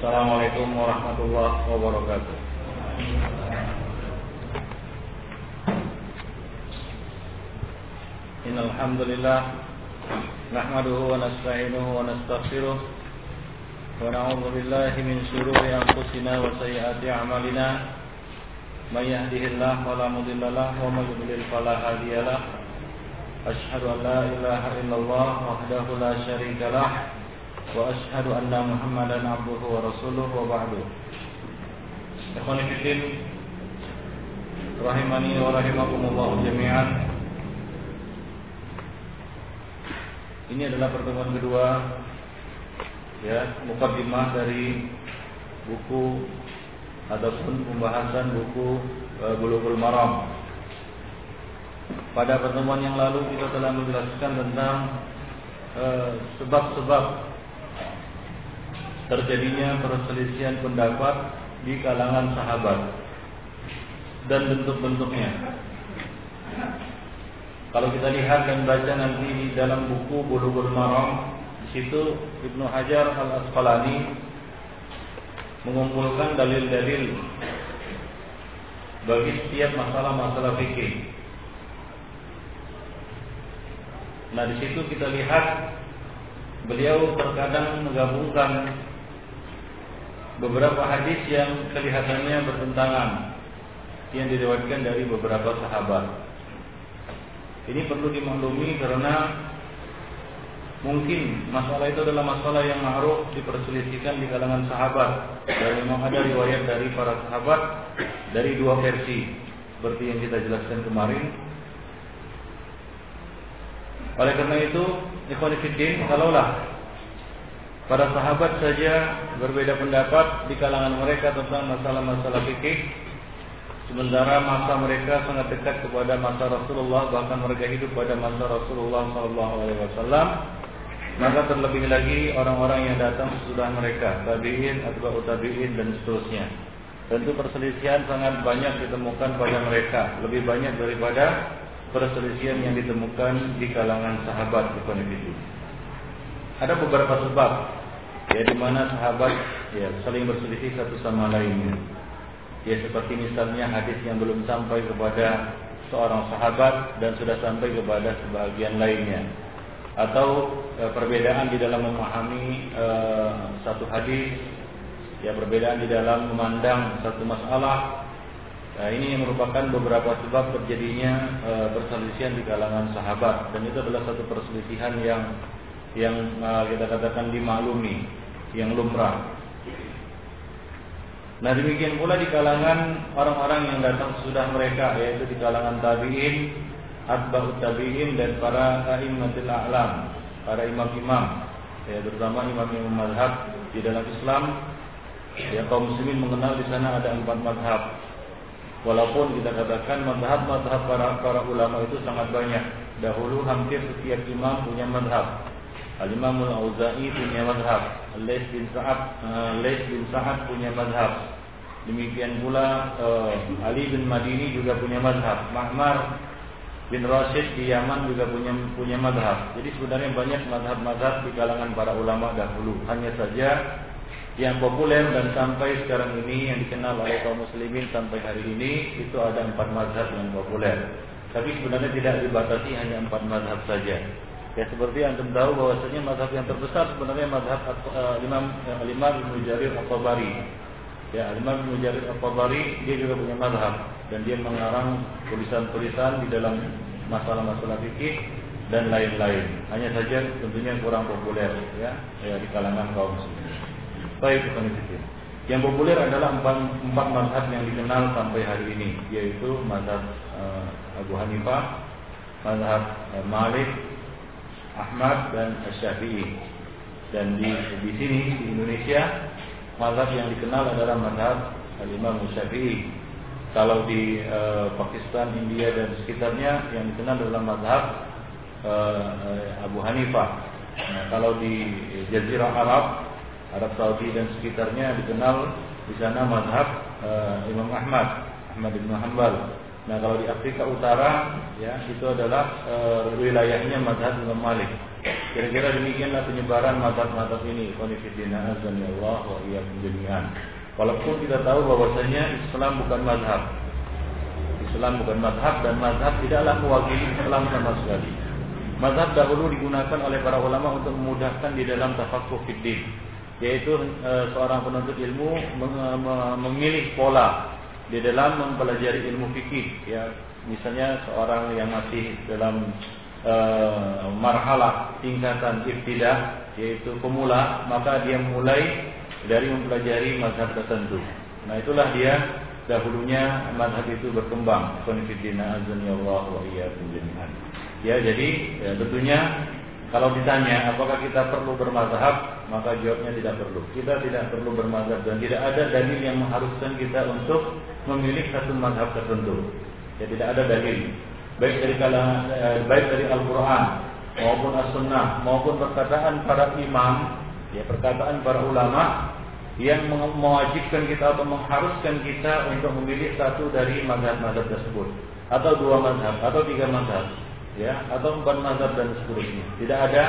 Assalamualaikum warahmatullahi wabarakatuh. Innal hamdalillah nahmaduhu wa nasta'inuhu wa nastaghfiruh wa na'udzu billahi min shururi anfusina wa sayyiati a'malina. May yahdihillahu fala mudilla lahu wa may yudlil fala hadiyalah Ashhadu an la ilaha illallah wahdahu la syarika anna Muhammadan abduhu wa rasuluhu wa ba'du. Ikhwani fillah rahimani wa rahimakumullah jami'an. Ini adalah pertemuan kedua ya, mukadimah dari buku ataupun pembahasan buku uh, Bulughul Maram. Pada pertemuan yang lalu kita telah menjelaskan tentang uh, sebab-sebab terjadinya perselisihan pendapat di kalangan sahabat dan bentuk-bentuknya. Kalau kita lihat dan baca nanti di dalam buku Bulughul Maram, di situ Ibnu Hajar Al Asqalani mengumpulkan dalil-dalil bagi setiap masalah-masalah fikih. Nah, di situ kita lihat beliau terkadang menggabungkan beberapa hadis yang kelihatannya bertentangan yang diriwayatkan dari beberapa sahabat. Ini perlu dimaklumi karena mungkin masalah itu adalah masalah yang ma'ruf diperselisihkan di kalangan sahabat dan memang ada riwayat dari para sahabat dari dua versi seperti yang kita jelaskan kemarin. Oleh karena itu, ikhwan fillah, kalaulah para sahabat saja berbeda pendapat di kalangan mereka tentang masalah-masalah fikih, Sementara masa mereka sangat dekat kepada masa Rasulullah, bahkan mereka hidup pada masa Rasulullah SAW. Maka terlebih lagi orang-orang yang datang sesudah mereka, tabiin, atau tabiin dan seterusnya. Tentu perselisihan sangat banyak ditemukan pada mereka, lebih banyak daripada perselisihan yang ditemukan di kalangan sahabat di Ada beberapa sebab ya di mana sahabat ya saling berselisih satu sama lainnya. Ya seperti misalnya hadis yang belum sampai kepada seorang sahabat dan sudah sampai kepada sebagian lainnya. Atau e, perbedaan di dalam memahami e, satu hadis ya perbedaan di dalam memandang satu masalah. Nah, ini merupakan beberapa sebab terjadinya e, perselisihan di kalangan sahabat. Dan itu adalah satu perselisihan yang yang e, kita katakan dimaklumi yang lumrah Nah demikian pula di kalangan orang-orang yang datang sesudah mereka yaitu di kalangan tabi'in, atba'ut tabi'in dan para a'immatul a'lam, para imam-imam ya terutama imam-imam mazhab di dalam Islam ya kaum muslimin mengenal di sana ada empat mazhab. Walaupun kita katakan mazhab-mazhab para para ulama itu sangat banyak. Dahulu hampir setiap imam punya mazhab. Al-Imam Al-Auza'i punya mazhab, Al-Lais bin Sa'ad uh, bin Sa'ad punya mazhab. Demikian pula uh, Ali bin Madini juga punya mazhab. Mahmar bin Rashid di Yaman juga punya punya mazhab. Jadi sebenarnya banyak mazhab-mazhab di kalangan para ulama dahulu. Hanya saja yang populer dan sampai sekarang ini yang dikenal oleh kaum muslimin sampai hari ini itu ada empat mazhab yang populer. Tapi sebenarnya tidak dibatasi hanya empat mazhab saja. Ya seperti yang tahu bahwasanya mazhab yang terbesar sebenarnya mazhab uh, Imam uh, Imam Ibnu Jarir Al-Tabari. Ya, Imam Ibnu Jarir Al-Tabari dia juga punya mazhab dan dia mengarang tulisan-tulisan di dalam masalah-masalah fikih dan lain-lain. Hanya saja tentunya kurang populer ya, ya di kalangan kaum muslimin. Baik, itu. Yang populer adalah empat, empat mazhab yang dikenal sampai hari ini, yaitu mazhab uh, Abu Hanifah, mazhab uh, Malik, Ahmad dan Syafi'i. Dan di di sini di Indonesia mazhab yang dikenal adalah mazhab Al-Imam Syafi'i. Kalau di e, Pakistan, India dan sekitarnya yang dikenal adalah mazhab e, Abu Hanifah. Nah, kalau di Jazirah Arab, Arab Saudi dan sekitarnya dikenal di sana mazhab e, Imam Ahmad, Ahmad bin Hanbal. Nah kalau di Afrika Utara ya itu adalah e, wilayahnya Mazhab Imam Malik. Kira-kira demikianlah penyebaran mazhab-mazhab ini. Qanifidina azan ya Allah wa jami'an. Walaupun kita tahu bahwasanya Islam bukan mazhab. Islam bukan mazhab dan mazhab tidaklah mewakili Islam sama sekali. Mazhab dahulu digunakan oleh para ulama untuk memudahkan di dalam tafaqquh fiddin, yaitu e, seorang penuntut ilmu memilih pola di dalam mempelajari ilmu fikih ya misalnya seorang yang masih dalam e, marhalah tingkatan ibtidah yaitu pemula maka dia mulai dari mempelajari mazhab tertentu. Nah itulah dia dahulunya mazhab itu berkembang. Konfidina ya Allah wa iyyakum jami'an. Ya jadi ya, tentunya kalau ditanya apakah kita perlu bermazhab maka jawabnya tidak perlu. Kita tidak perlu bermazhab dan tidak ada dalil yang mengharuskan kita untuk memilih satu mazhab tertentu. Ya tidak ada dalil baik dari kalangan eh, baik dari Al-Qur'an maupun As-Sunnah maupun perkataan para imam ya perkataan para ulama yang mewajibkan kita atau mengharuskan kita untuk memilih satu dari mazhab-mazhab tersebut atau dua mazhab atau tiga mazhab ya atau empat mazhab dan seterusnya. Tidak ada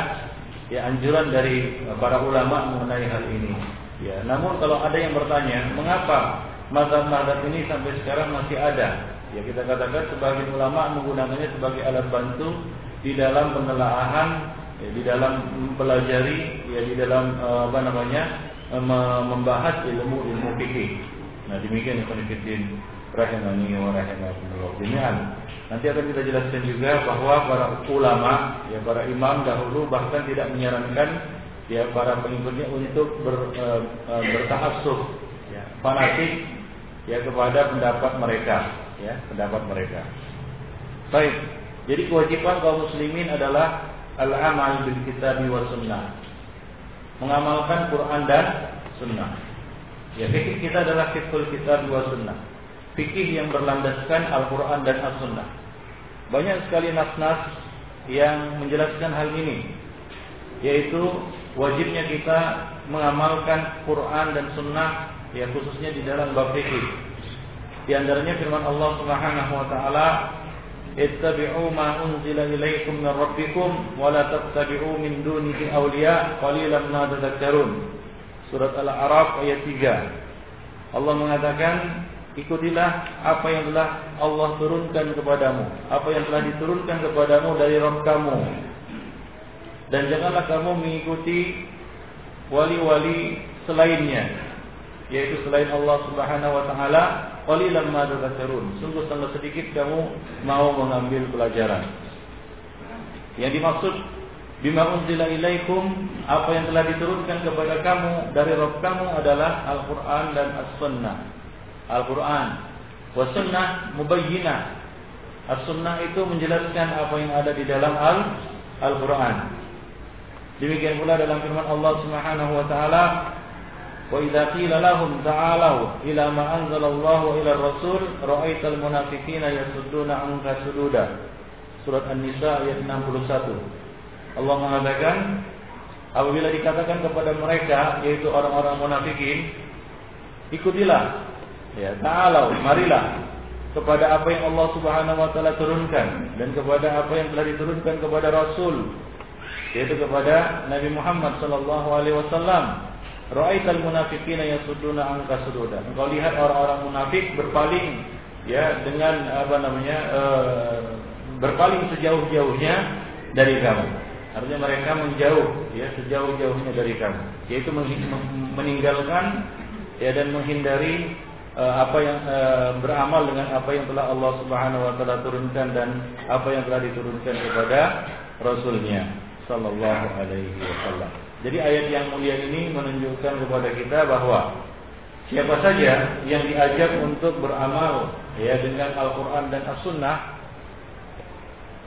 ya anjuran dari para ulama mengenai hal ini. Ya namun kalau ada yang bertanya mengapa mazhab-mazhab ini sampai sekarang masih ada? Ya kita katakan sebagian ulama menggunakannya sebagai alat bantu di dalam penelaahan, ya, di dalam mempelajari, ya di dalam uh, apa namanya uh, membahas ilmu ilmu fikih. Nah demikian yang konfidin rahimani wa rahimakumullah jami'an. Nanti akan kita jelaskan juga bahwa para ulama, ya para imam dahulu bahkan tidak menyarankan ya para pengikutnya untuk ber, uh, uh, bertaasuh, ya, fanatik ya kepada pendapat mereka ya pendapat mereka. Baik. Jadi kewajiban kaum muslimin adalah al-amal bil kitab wa sunnah. Mengamalkan Quran dan sunnah. Ya, kita adalah fikul kitab wa sunnah. Fikih yang berlandaskan Al-Quran dan As-Sunnah. Banyak sekali nas-nas yang menjelaskan hal ini. Yaitu wajibnya kita mengamalkan Quran dan Sunnah ya khususnya di dalam bab fikih di antaranya firman Allah Subhanahu wa taala, "Ittabi'u ma unzila ilaikum min rabbikum wa la tattabi'u min dunihi awliya qalilan ma tadhakkarun." Surat Al-A'raf ayat 3. Allah mengatakan, "Ikutilah apa yang telah Allah turunkan kepadamu, apa yang telah diturunkan kepadamu dari Rabb kamu." Dan janganlah kamu mengikuti wali-wali selainnya, yaitu selain Allah Subhanahu wa taala qalilan ma tadhakkarun. Sungguh sangat sedikit kamu mau mengambil pelajaran. Yang dimaksud bima unzila ilaikum apa yang telah diturunkan kepada kamu dari Rabb kamu adalah Al-Qur'an dan As-Sunnah. Al-Quran. Wa sunnah mubayyinah. As-sunnah itu menjelaskan apa yang ada di dalam Al-Qur'an. Demikian pula dalam firman Allah Subhanahu wa taala wa idha qila lahum ta'alu ila ma anzalallahu ila rasul ra'aital munafikina yasudduna angka sududa. Surat An-Nisa ayat 61 Allah mengatakan apabila dikatakan kepada mereka yaitu orang-orang munafikin ikutilah ya, Ta'alau, marilah Kepada apa yang Allah subhanahu wa ta'ala turunkan Dan kepada apa yang telah diturunkan kepada Rasul Yaitu kepada Nabi Muhammad sallallahu alaihi wasallam Ra'aital munafiqina yasudduna anka sududa. Engkau lihat orang-orang munafik berpaling ya dengan apa namanya e, berpaling sejauh-jauhnya dari kamu. Artinya mereka menjauh ya sejauh-jauhnya dari kamu, yaitu meninggalkan ya dan menghindari apa yang e, beramal dengan apa yang telah Allah Subhanahu wa taala turunkan dan apa yang telah diturunkan kepada rasulnya sallallahu alaihi wasallam. Jadi ayat yang mulia ini menunjukkan kepada kita bahwa siapa saja yang diajak untuk beramal ya dengan Al-Qur'an dan As-Sunnah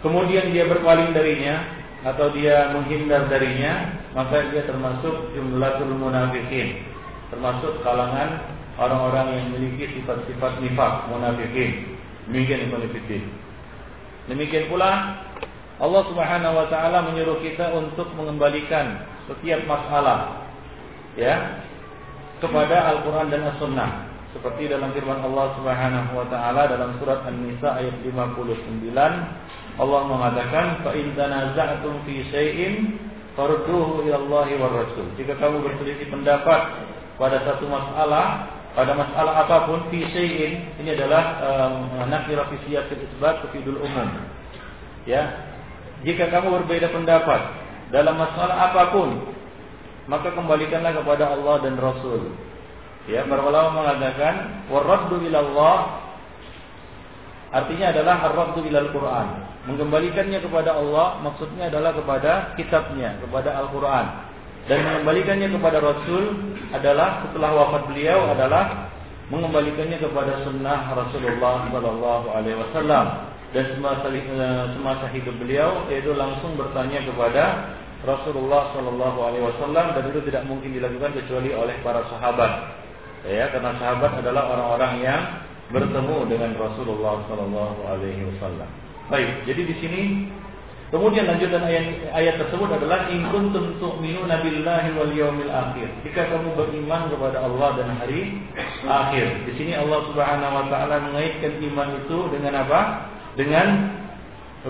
kemudian dia berpaling darinya atau dia menghindar darinya maka dia termasuk jumlatul munafikin termasuk kalangan orang-orang yang memiliki sifat-sifat nifak munafikin. Demikian ikhwan demikian pula Allah Subhanahu wa taala menyuruh kita untuk mengembalikan setiap masalah ya kepada Al-Qur'an dan As-Sunnah. Seperti dalam firman Allah Subhanahu wa taala dalam surat An-Nisa ayat 59 Allah mengatakan fa in tanaza'tum fi syai'in farudduhu ila Allah wa Rasul. Jika kamu berselisih pendapat pada satu masalah, pada masalah apa pun fi syai'in, ini adalah um, nakira fi siyasil isbat umum. Ya. Jika kamu berbeda pendapat dalam masalah apa pun, maka kembalikanlah kepada Allah dan Rasul. Ya, para ulama mengatakan waraddu ila Allah artinya adalah ar-raddu ila Al-Qur'an. Mengembalikannya kepada Allah maksudnya adalah kepada kitabnya, kepada Al-Qur'an. Dan mengembalikannya kepada Rasul adalah setelah wafat beliau adalah mengembalikannya kepada sunnah Rasulullah Sallallahu Alaihi Wasallam dan semasa, eh, semasa hidup beliau yaitu langsung bertanya kepada Rasulullah Sallallahu Alaihi Wasallam dan itu tidak mungkin dilakukan kecuali oleh para sahabat ya karena sahabat adalah orang-orang yang bertemu dengan Rasulullah Sallallahu Alaihi Wasallam. Baik, jadi di sini kemudian lanjutan ayat ayat tersebut adalah in kuntum tu'minuna billahi wal yawmil akhir. Jika kamu beriman kepada Allah dan hari akhir. Di sini Allah Subhanahu wa taala mengaitkan iman itu dengan apa? Dengan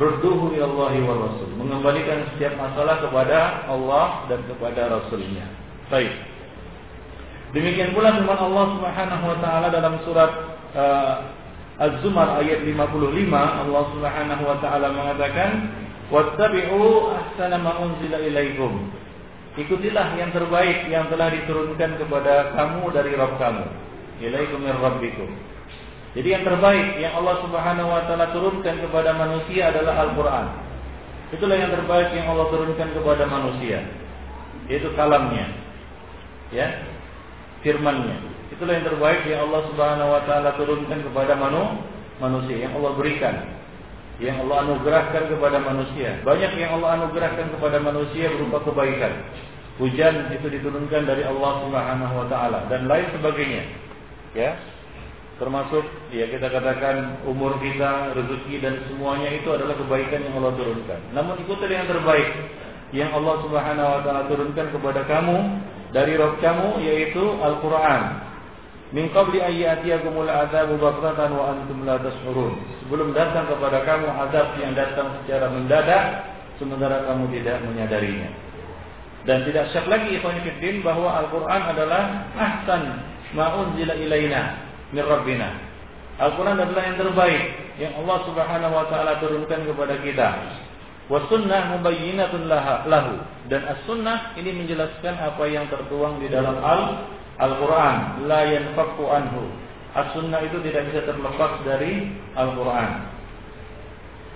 rudduhu ilallahi wa rasul. Mengembalikan setiap masalah kepada Allah dan kepada Rasulnya. Baik. Demikian pula firman Allah Subhanahu wa taala dalam surat uh, Az-Zumar ayat 55 Allah Subhanahu wa taala mengatakan wattabi'u ahsana ma unzila ilaikum Ikutilah yang terbaik yang telah diturunkan kepada kamu dari Rabb kamu ilaikum min rabbikum Jadi yang terbaik yang Allah Subhanahu wa taala turunkan kepada manusia adalah Al-Qur'an Itulah yang terbaik yang Allah turunkan kepada manusia yaitu kalamnya ya firman-Nya. Itulah yang terbaik yang Allah Subhanahu wa taala turunkan kepada manu, manusia, yang Allah berikan. Yang Allah anugerahkan kepada manusia. Banyak yang Allah anugerahkan kepada manusia berupa kebaikan. Hujan itu diturunkan dari Allah Subhanahu wa taala dan lain sebagainya. Ya. Termasuk ya kita katakan umur kita, rezeki dan semuanya itu adalah kebaikan yang Allah turunkan. Namun ikuti yang terbaik yang Allah Subhanahu wa taala turunkan kepada kamu dari Rabb kamu yaitu Al-Qur'an. Min qabli ayyatiyakumul adzabu baghtatan wa antum la tash'urun. Sebelum datang kepada kamu azab yang datang secara mendadak sementara kamu tidak menyadarinya. Dan tidak syak lagi ikhwan fillah bahwa Al-Qur'an adalah ahsan ma unzila ilaina min rabbina. Al-Qur'an adalah yang terbaik yang Allah Subhanahu wa taala turunkan kepada kita. Wasunnah mubayyinatun lahu dan as-sunnah ini menjelaskan apa yang tertuang di dalam al Al-Qur'an la yanfaqu anhu. As-sunnah itu tidak bisa terlepas dari Al-Qur'an.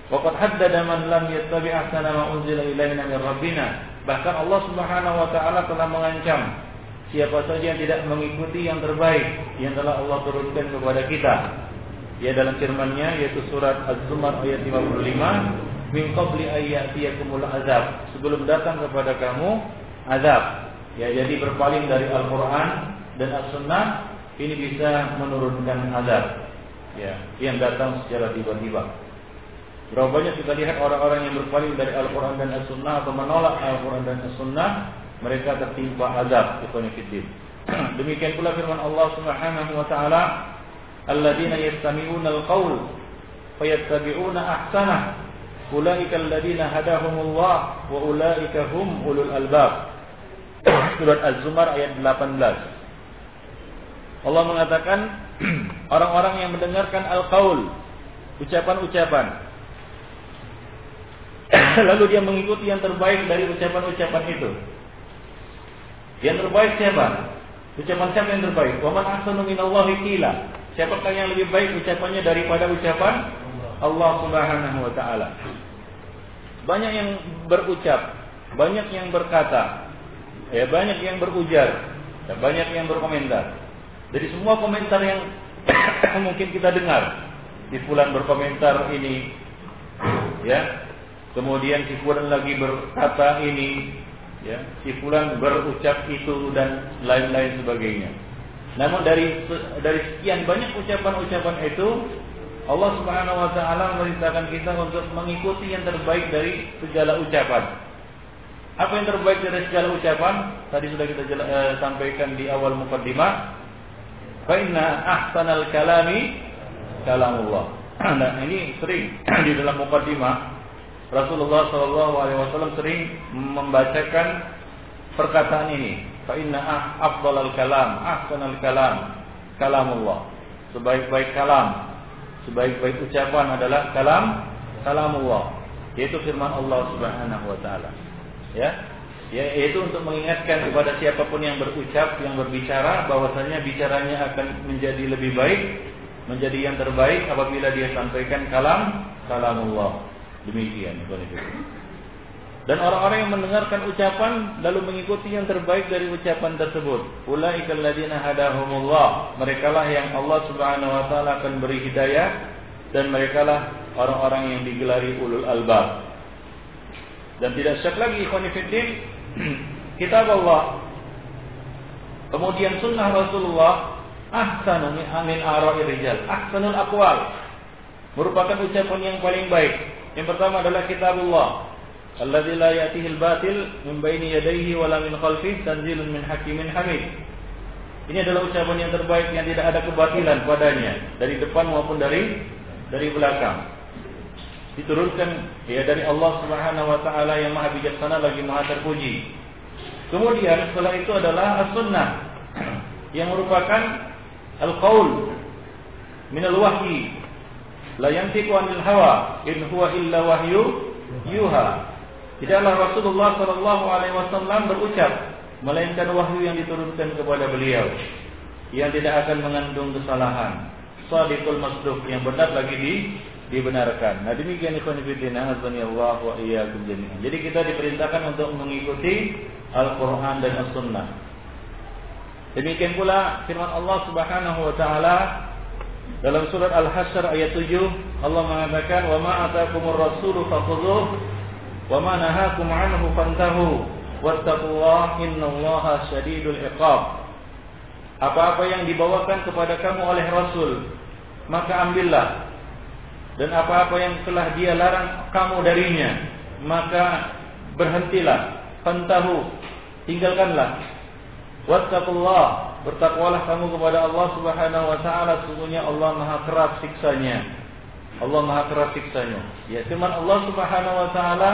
Waqad haddada man lam yattabi' ahsana ma unzila ilaina min rabbina. Bahkan Allah Subhanahu wa taala telah mengancam siapa saja yang tidak mengikuti yang terbaik yang telah Allah turunkan kepada kita. Ya dalam firman-Nya yaitu surat Az-Zumar ayat 55 min qabli ayyatiyakumul azab sebelum datang kepada kamu azab ya jadi berpaling dari Al-Qur'an dan As-Sunnah ini bisa menurunkan azab. Ya yang datang secara tiba-tiba. Berapa banyak kita lihat orang-orang yang berpaling dari Al-Qur'an dan As-Sunnah atau menolak Al-Qur'an dan As-Sunnah mereka tertimpa azab ikhwanifiddin demikian pula firman Allah Subhanahu wa taala alladzina yastami'una al-qaul fayattabi'una ahsanah Ulaika alladziina hadahumullah wa ulaika hum ulul albab. Surat Az-Zumar ayat 18. Allah mengatakan orang-orang yang mendengarkan al-qaul, ucapan-ucapan. Lalu dia mengikuti yang terbaik dari ucapan-ucapan itu. Yang terbaik siapa? Ucapan siapa yang terbaik? Wa man ahsanu minallahi qila. Siapakah yang lebih baik ucapannya daripada ucapan Allah Subhanahu wa taala. Banyak yang berucap, banyak yang berkata, ya banyak yang berujar, ya, banyak yang berkomentar. Dari semua komentar yang mungkin kita dengar, di bulan berkomentar ini, ya, kemudian si fulan lagi berkata ini, ya, si fulan berucap itu dan lain-lain sebagainya. Namun dari dari sekian banyak ucapan-ucapan itu Allah Subhanahu wa taala memerintahkan kita untuk mengikuti yang terbaik dari segala ucapan. Apa yang terbaik dari segala ucapan? Tadi sudah kita jela, eh, sampaikan di awal mukaddimah. Fa inna ahsanal kalami kalamullah. Nah, ini sering di dalam mukaddimah Rasulullah Wasallam sering membacakan perkataan ini. Fa inna afdalal kalam, ahsanal kalam, kalamullah. Sebaik-baik kalam, sebaik-baik ucapan adalah kalam kalamullah, yaitu firman Allah Subhanahu wa taala. Ya. Ya, yaitu untuk mengingatkan kepada siapa pun yang berucap, yang berbicara bahwasanya bicaranya akan menjadi lebih baik, menjadi yang terbaik apabila dia sampaikan kalam kalamullah. Demikian, dan orang-orang yang mendengarkan ucapan lalu mengikuti yang terbaik dari ucapan tersebut. Ulaikal ladzina hadahumullah. Merekalah yang Allah Subhanahu wa taala akan beri hidayah dan merekalah orang-orang yang digelari ulul albab. Dan tidak syak lagi ikhwan kitab Allah. Kemudian sunnah Rasulullah ahsanu min ara'i rijal. Ahsanul aqwal. Merupakan ucapan yang paling baik. Yang pertama adalah kitabullah alladzi la ya'tihi al-batil min baini yadayhi wala min khalfihi tanzilun min hakimin hamid. Ini adalah ucapan yang terbaik yang tidak ada kebatilan padanya dari depan maupun dari dari belakang. Diturunkan ya dari Allah Subhanahu wa taala yang Maha bijaksana lagi Maha terpuji. Kemudian setelah itu adalah as-sunnah yang merupakan al-qaul min al-wahyi la yantiqu anil hawa in huwa illa wahyu yuha Tidaklah Rasulullah Shallallahu Alaihi Wasallam berucap melainkan wahyu yang diturunkan kepada beliau yang tidak akan mengandung kesalahan. Sadiqul masduq yang benar lagi di dibenarkan. Nah demikian ikhwan fillah Allah wa iyyakum jami'an. Jadi kita diperintahkan untuk mengikuti Al-Qur'an dan As-Sunnah. Demikian pula firman Allah Subhanahu wa taala dalam surat Al-Hasyr ayat 7 Allah mengatakan wa ma atakumur rasulu fakhudhuhu wa ma nahakum anhu fantahu wattaqullaha innallaha syadidul iqab apa-apa yang dibawakan kepada kamu oleh Rasul maka ambillah dan apa-apa yang telah dia larang kamu darinya maka berhentilah fantahu tinggalkanlah wattaqullah bertakwalah kamu kepada Allah Subhanahu wa taala sungguhnya Allah Maha keras siksanya Allah Maha keras siksanya. Ya, firman Allah Subhanahu wa taala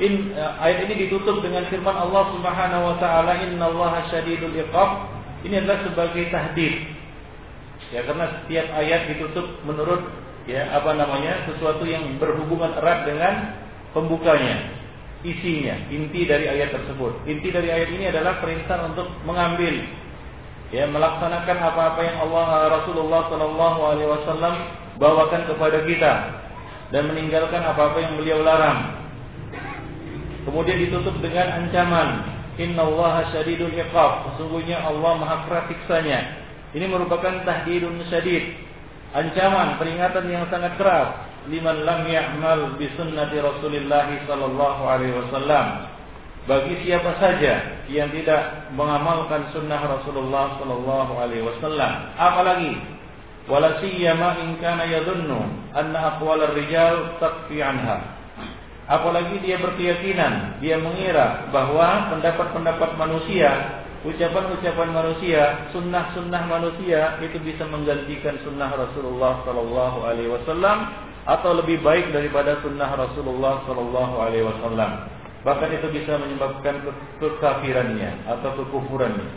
in uh, ayat ini ditutup dengan firman Allah Subhanahu wa taala innallaha syadidul iqab. Ini adalah sebagai tahdid. Ya, karena setiap ayat ditutup menurut ya apa namanya? sesuatu yang berhubungan erat dengan pembukanya, isinya, inti dari ayat tersebut. Inti dari ayat ini adalah perintah untuk mengambil ya melaksanakan apa-apa yang Allah Rasulullah sallallahu alaihi wasallam bawakan kepada kita dan meninggalkan apa-apa yang beliau larang. Kemudian ditutup dengan ancaman, Innallaha syadidul iqab. Sesungguhnya Allah Maha keras siksanya. Ini merupakan tahdidun syadid. Ancaman, peringatan yang sangat keras. Liman lam ya'mal bi sunnati Rasulillah sallallahu alaihi wasallam. Bagi siapa saja yang tidak mengamalkan sunnah Rasulullah sallallahu alaihi wasallam, apalagi wala siyama in kana yadhunnu anna aqwal ar-rijal takfi anha. Apalagi dia berkeyakinan dia mengira bahwa pendapat-pendapat manusia ucapan-ucapan manusia sunnah-sunnah manusia itu bisa menggantikan sunnah Rasulullah sallallahu alaihi wasallam atau lebih baik daripada sunnah Rasulullah sallallahu alaihi wasallam. Bahkan itu bisa menyebabkan kekafirannya atau kekufurannya.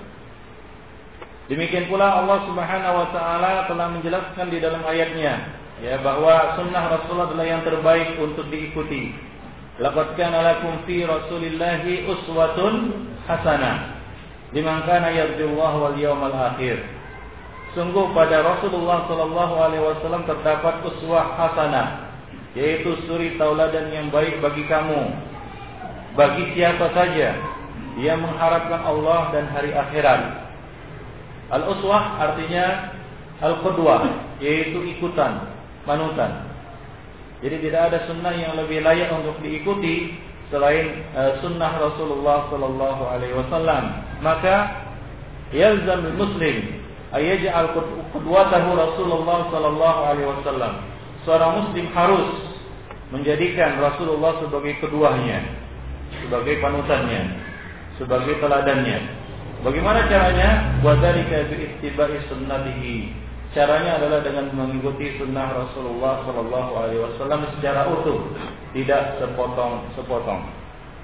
Demikian pula Allah Subhanahu wa taala telah menjelaskan di dalam ayatnya ya bahwa sunnah Rasulullah adalah yang terbaik untuk diikuti. Laqad kana lakum fi Rasulillahi uswatun hasanah liman kana yarjullaha wal yawmal akhir. Sungguh pada Rasulullah sallallahu alaihi wasallam terdapat uswah hasanah yaitu suri tauladan yang baik bagi kamu bagi siapa saja yang mengharapkan Allah dan hari akhirat Al-uswah artinya al-qudwah, yaitu ikutan, panutan. Jadi tidak ada sunnah yang lebih layak untuk diikuti selain uh, sunnah Rasulullah sallallahu alaihi wasallam. Maka yalzam muslim ayaj'al qudwatahu Rasulullah sallallahu alaihi wasallam. Seorang muslim harus menjadikan Rasulullah sebagai keduanya, sebagai panutannya, sebagai teladannya. Bagaimana caranya? Wadhalika bi ittiba'i sunnatihi. Caranya adalah dengan mengikuti sunnah Rasulullah Shallallahu Alaihi Wasallam secara utuh, tidak sepotong-sepotong.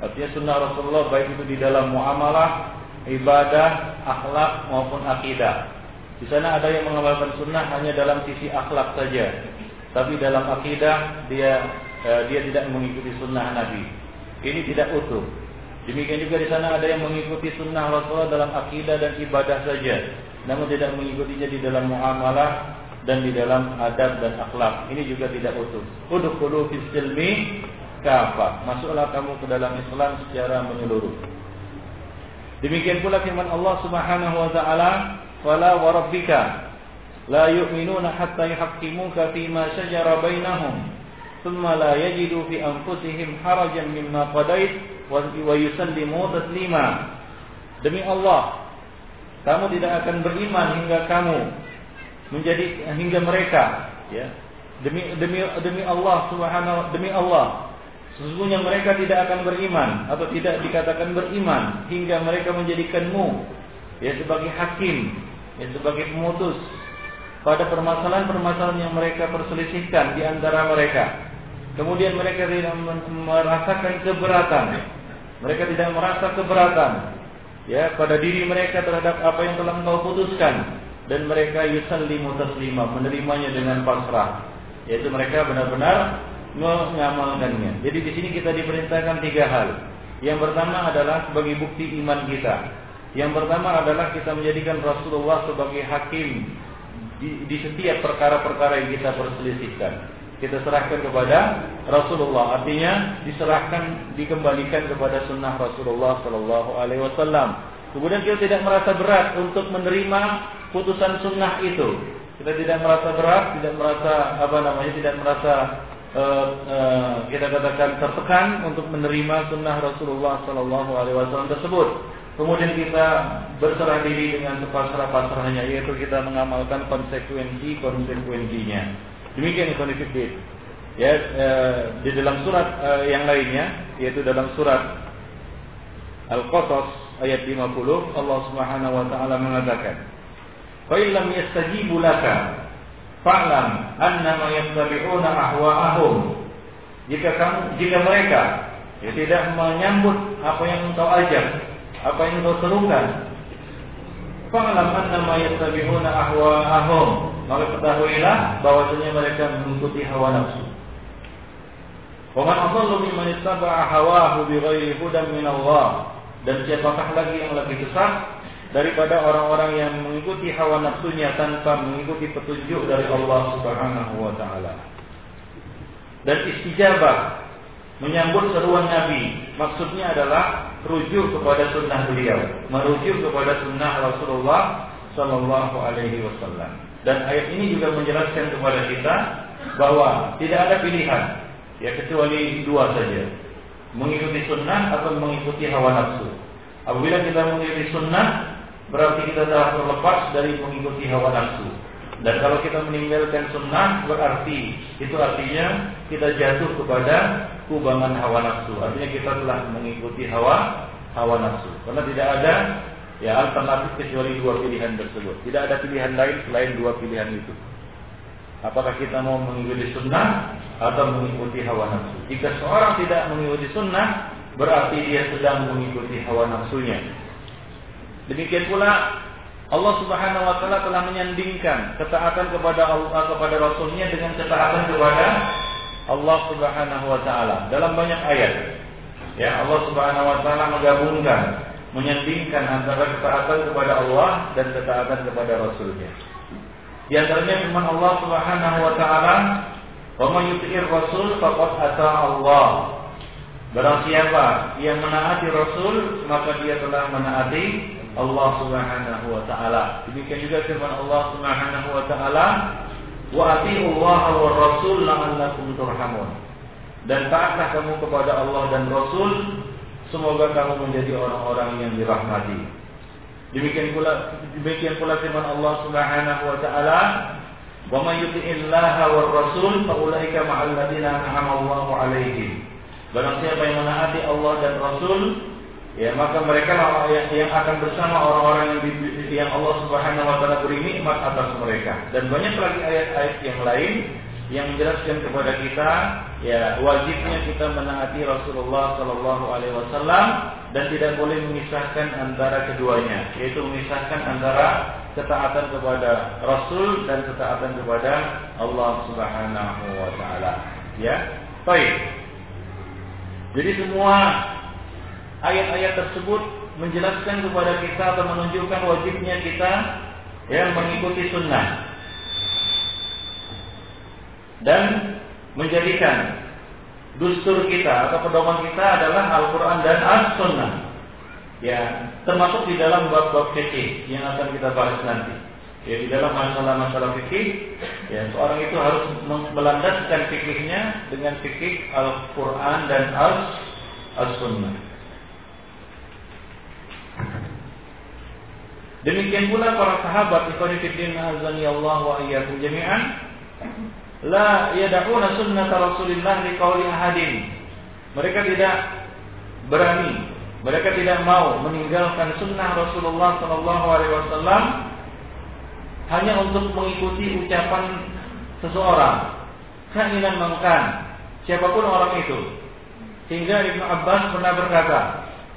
Artinya sunnah Rasulullah baik itu di dalam muamalah, ibadah, akhlak maupun akidah. Di sana ada yang mengamalkan sunnah hanya dalam sisi akhlak saja, tapi dalam akidah dia eh, dia tidak mengikuti sunnah Nabi. Ini tidak utuh. Demikian juga di sana ada yang mengikuti sunnah Rasulullah dalam akidah dan ibadah saja namun tidak mengikutinya di dalam muamalah dan di dalam adab dan akhlak. Ini juga tidak utuh. Udkhulu fis silmi kafah. Masuklah kamu ke dalam Islam secara menyeluruh. Demikian pula firman Allah Subhanahu wa taala, "Wala wa rabbika la yu'minuna hatta yuhaqqimuka fima shajara bainahum, la yajidu fi anfusihim harajan mimma qadait wa yusallimu taslima." Demi Allah, kamu tidak akan beriman hingga kamu menjadi hingga mereka ya. Demi demi demi Allah subhanahu demi Allah. Sesungguhnya mereka tidak akan beriman atau tidak dikatakan beriman hingga mereka menjadikanmu ya sebagai hakim ya sebagai pemutus pada permasalahan-permasalahan yang mereka perselisihkan di antara mereka. Kemudian mereka tidak merasakan keberatan. Mereka tidak merasa keberatan ya pada diri mereka terhadap apa yang telah engkau putuskan dan mereka yusallimu taslima menerimanya dengan pasrah yaitu mereka benar-benar mengamalkannya. Jadi di sini kita diperintahkan tiga hal. Yang pertama adalah sebagai bukti iman kita. Yang pertama adalah kita menjadikan Rasulullah sebagai hakim di, di setiap perkara-perkara yang kita perselisihkan kita serahkan kepada Rasulullah. Artinya diserahkan, dikembalikan kepada sunnah Rasulullah Sallallahu Alaihi Wasallam. Kemudian kita tidak merasa berat untuk menerima putusan sunnah itu. Kita tidak merasa berat, tidak merasa apa namanya, tidak merasa uh, uh, kita katakan tertekan untuk menerima sunnah Rasulullah Sallallahu Alaihi Wasallam tersebut. Kemudian kita berserah diri dengan sepasrah-pasrahnya, yaitu kita mengamalkan konsekuensi konsekuensinya. Demikian Ibnu Fiddin. Ya, eh, di dalam surat eh, yang lainnya yaitu dalam surat Al-Qasas ayat 50 Allah Subhanahu wa taala mengatakan, "Fa illam yastajibu laka fa'lam annama yattabi'una ahwa'ahum." Jika kamu jika mereka ya, tidak menyambut apa yang engkau ajak, apa yang engkau serukan, fa'lam annama yattabi'una ahwa'ahum maka ketahuilah bahwasanya mereka mengikuti hawa nafsu. Wa man adallu mimman ittaba'a hawahu bighairi hudan min Allah. Dan siapakah lagi yang lebih sesat daripada orang-orang yang mengikuti hawa nafsunya tanpa mengikuti petunjuk dari Allah Subhanahu wa taala. Dan istijabah menyambut seruan Nabi maksudnya adalah rujuk kepada sunnah beliau, merujuk kepada sunnah Rasulullah Sallallahu Alaihi Wasallam. Dan ayat ini juga menjelaskan kepada kita bahwa tidak ada pilihan ya kecuali dua saja. Mengikuti sunnah atau mengikuti hawa nafsu. Apabila kita mengikuti sunnah berarti kita telah terlepas dari mengikuti hawa nafsu. Dan kalau kita meninggalkan sunnah berarti itu artinya kita jatuh kepada kubangan hawa nafsu. Artinya kita telah mengikuti hawa hawa nafsu. Karena tidak ada ya alternatif kecuali dua pilihan tersebut. Tidak ada pilihan lain selain dua pilihan itu. Apakah kita mau mengikuti sunnah atau mengikuti hawa nafsu? Jika seorang tidak mengikuti sunnah, berarti dia sedang mengikuti hawa nafsunya. Demikian pula Allah Subhanahu wa taala telah menyandingkan ketaatan kepada Allah kepada Rasulnya dengan ketaatan kepada Allah Subhanahu wa taala dalam banyak ayat. Ya, Allah Subhanahu wa taala menggabungkan menyandingkan antara ketaatan kepada Allah dan ketaatan kepada Rasulnya. Di antaranya firman Allah Subhanahu wa taala, "Wa may rasul faqad ata Allah." Barang siapa yang menaati Rasul, maka dia telah menaati Allah Subhanahu wa taala. Demikian juga firman Allah Subhanahu wa taala, "Wa Allah wa Rasul la'allakum turhamun." Dan taatlah kamu kepada Allah dan Rasul Semoga kamu menjadi orang-orang yang dirahmati. Demikian pula demikian pula firman Allah Subhanahu wa taala, "Wa may yuti'illaha war rasul fa ulaika ma'al ladzina an'ama Allahu 'alaihim." Barang siapa yang menaati Allah dan Rasul, ya maka mereka lah yang, yang akan bersama orang-orang yang, yang Allah Subhanahu wa taala beri nikmat atas mereka dan banyak lagi ayat-ayat yang lain yang menjelaskan kepada kita ya wajibnya kita menaati Rasulullah Shallallahu Alaihi Wasallam dan tidak boleh memisahkan antara keduanya yaitu memisahkan antara ketaatan kepada Rasul dan ketaatan kepada Allah Subhanahu Wa Taala. Ya baik. Jadi semua ayat-ayat tersebut menjelaskan kepada kita atau menunjukkan wajibnya kita yang mengikuti sunnah dan menjadikan dustur kita atau pedoman kita adalah Al-Quran dan As-Sunnah. Ya, termasuk di dalam bab-bab fikih yang akan kita bahas nanti. Ya, di dalam masalah-masalah fikih, ya seorang itu harus melandaskan fikihnya dengan fikih Al-Quran dan As-Sunnah. Demikian pula para sahabat ikhwan fillah azani Allah wa iyyakum jami'an la yad'una sunnah Rasulillah liqauli ahadin. Mereka tidak berani, mereka tidak mau meninggalkan sunnah Rasulullah sallallahu alaihi wasallam hanya untuk mengikuti ucapan seseorang. Keinginan mengkan siapa pun orang itu. Hingga Ibnu Abbas pernah berkata,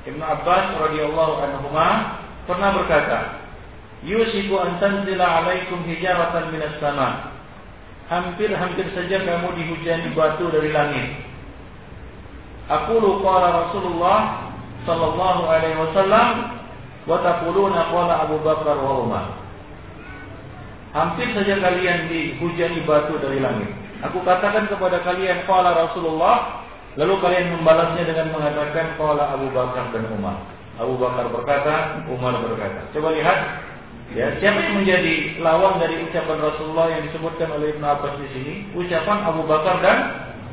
Ibnu Abbas radhiyallahu anhu pernah berkata, "Yusiku an tanzila alaikum hijaratan minas sama." Hampir-hampir saja kamu dihujani batu dari langit. Aku lupa Rasulullah sallallahu alaihi wasallam wa taquluna qala Abu Bakar wa Umar. Hampir saja kalian dihujani batu dari langit. Aku katakan kepada kalian qala Rasulullah, lalu kalian membalasnya dengan mengatakan qala Abu Bakar dan Umar. Abu Bakar berkata, Umar berkata. Coba lihat Ya, siapa yang menjadi lawan dari ucapan Rasulullah yang disebutkan oleh Ibn Abbas di sini? Ucapan Abu Bakar dan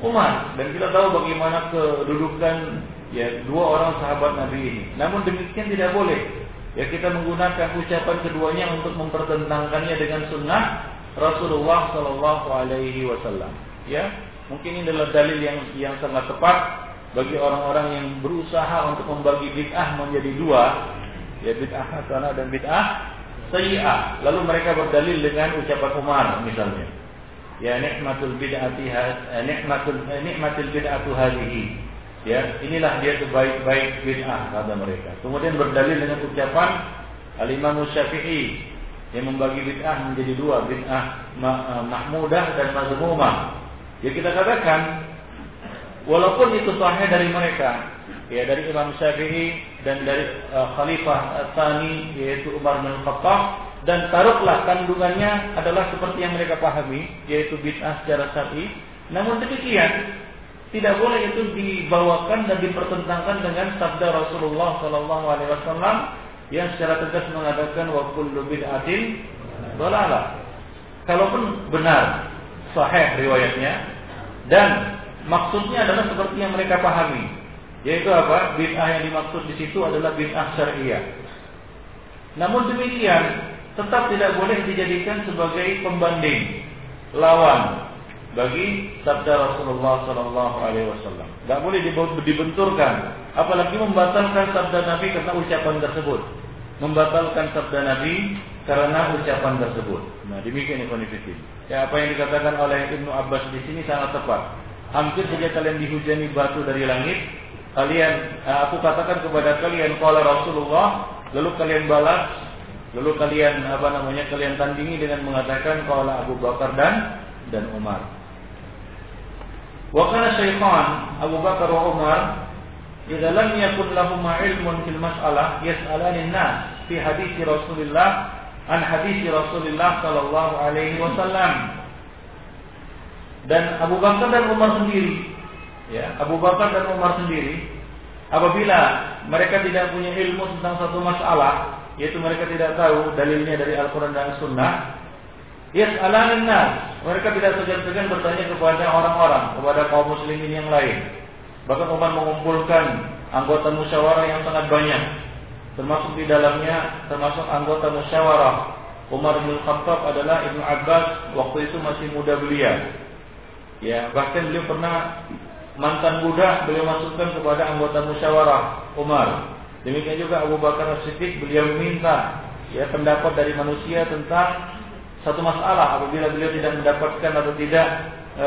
Umar. Dan kita tahu bagaimana kedudukan ya dua orang sahabat Nabi ini. Namun demikian tidak boleh. Ya kita menggunakan ucapan keduanya untuk mempertentangkannya dengan sunnah Rasulullah Shallallahu Alaihi Wasallam. Ya, mungkin ini adalah dalil yang yang sangat tepat bagi orang-orang yang berusaha untuk membagi bid'ah menjadi dua, ya bid'ah hasanah dan bid'ah sayyi'ah. Lalu mereka berdalil dengan ucapan Umar misalnya. Ya nikmatul bid'ati eh, nikmatul eh, nikmatul bid'atu hadhihi. Ya, inilah dia sebaik-baik bid'ah kata mereka. Kemudian berdalil dengan ucapan Al-Imam Syafi'i yang membagi bid'ah menjadi dua, bid'ah eh, mahmudah dan mazmumah. Ya kita katakan walaupun itu sahih dari mereka, ya dari Imam Syafi'i dan dari uh, Khalifah Tsani yaitu Umar bin Khattab dan taruhlah kandungannya adalah seperti yang mereka pahami yaitu bid'ah secara syar'i namun demikian tidak boleh itu dibawakan dan dipertentangkan dengan sabda Rasulullah Shallallahu Alaihi Wasallam yang secara tegas mengatakan wa kullu bid'atin dolalah. Kalaupun benar sahih riwayatnya dan maksudnya adalah seperti yang mereka pahami, yaitu apa? Bid'ah yang dimaksud di situ adalah bid'ah syariah. Namun demikian, tetap tidak boleh dijadikan sebagai pembanding lawan bagi sabda Rasulullah Sallallahu Alaihi Wasallam. Tidak boleh dibenturkan, apalagi membatalkan sabda Nabi karena ucapan tersebut. Membatalkan sabda Nabi karena ucapan tersebut. Nah demikian ini Ya apa yang dikatakan oleh Ibnu Abbas di sini sangat tepat. Hampir saja kalian dihujani batu dari langit, kalian eh, aku katakan kepada kalian qala Rasulullah lalu kalian balas lalu kalian apa namanya kalian tandingi dengan mengatakan qala Abu Bakar dan dan Umar. Wa kana syaitan Abu Bakar wa Umar idza lam yakun lahum ilmun fil mas'alah yas'alani nas fi hadis Rasulullah an hadis Rasulullah sallallahu alaihi wasallam. Dan Abu Bakar dan Umar sendiri ya. Abu Bakar dan Umar sendiri apabila mereka tidak punya ilmu tentang satu masalah yaitu mereka tidak tahu dalilnya dari Al-Qur'an dan Sunnah yas'alan nas. Mereka tidak segan-segan bertanya kepada orang-orang kepada kaum muslimin yang lain. Bahkan Umar mengumpulkan anggota musyawarah yang sangat banyak. Termasuk di dalamnya termasuk anggota musyawarah. Umar bin Khattab adalah Ibnu Abbas waktu itu masih muda belia ya bahkan beliau pernah mantan budak beliau masukkan kepada anggota musyawarah Umar. Demikian juga Abu Bakar As-Siddiq beliau meminta ya pendapat dari manusia tentang satu masalah apabila beliau tidak mendapatkan atau tidak e,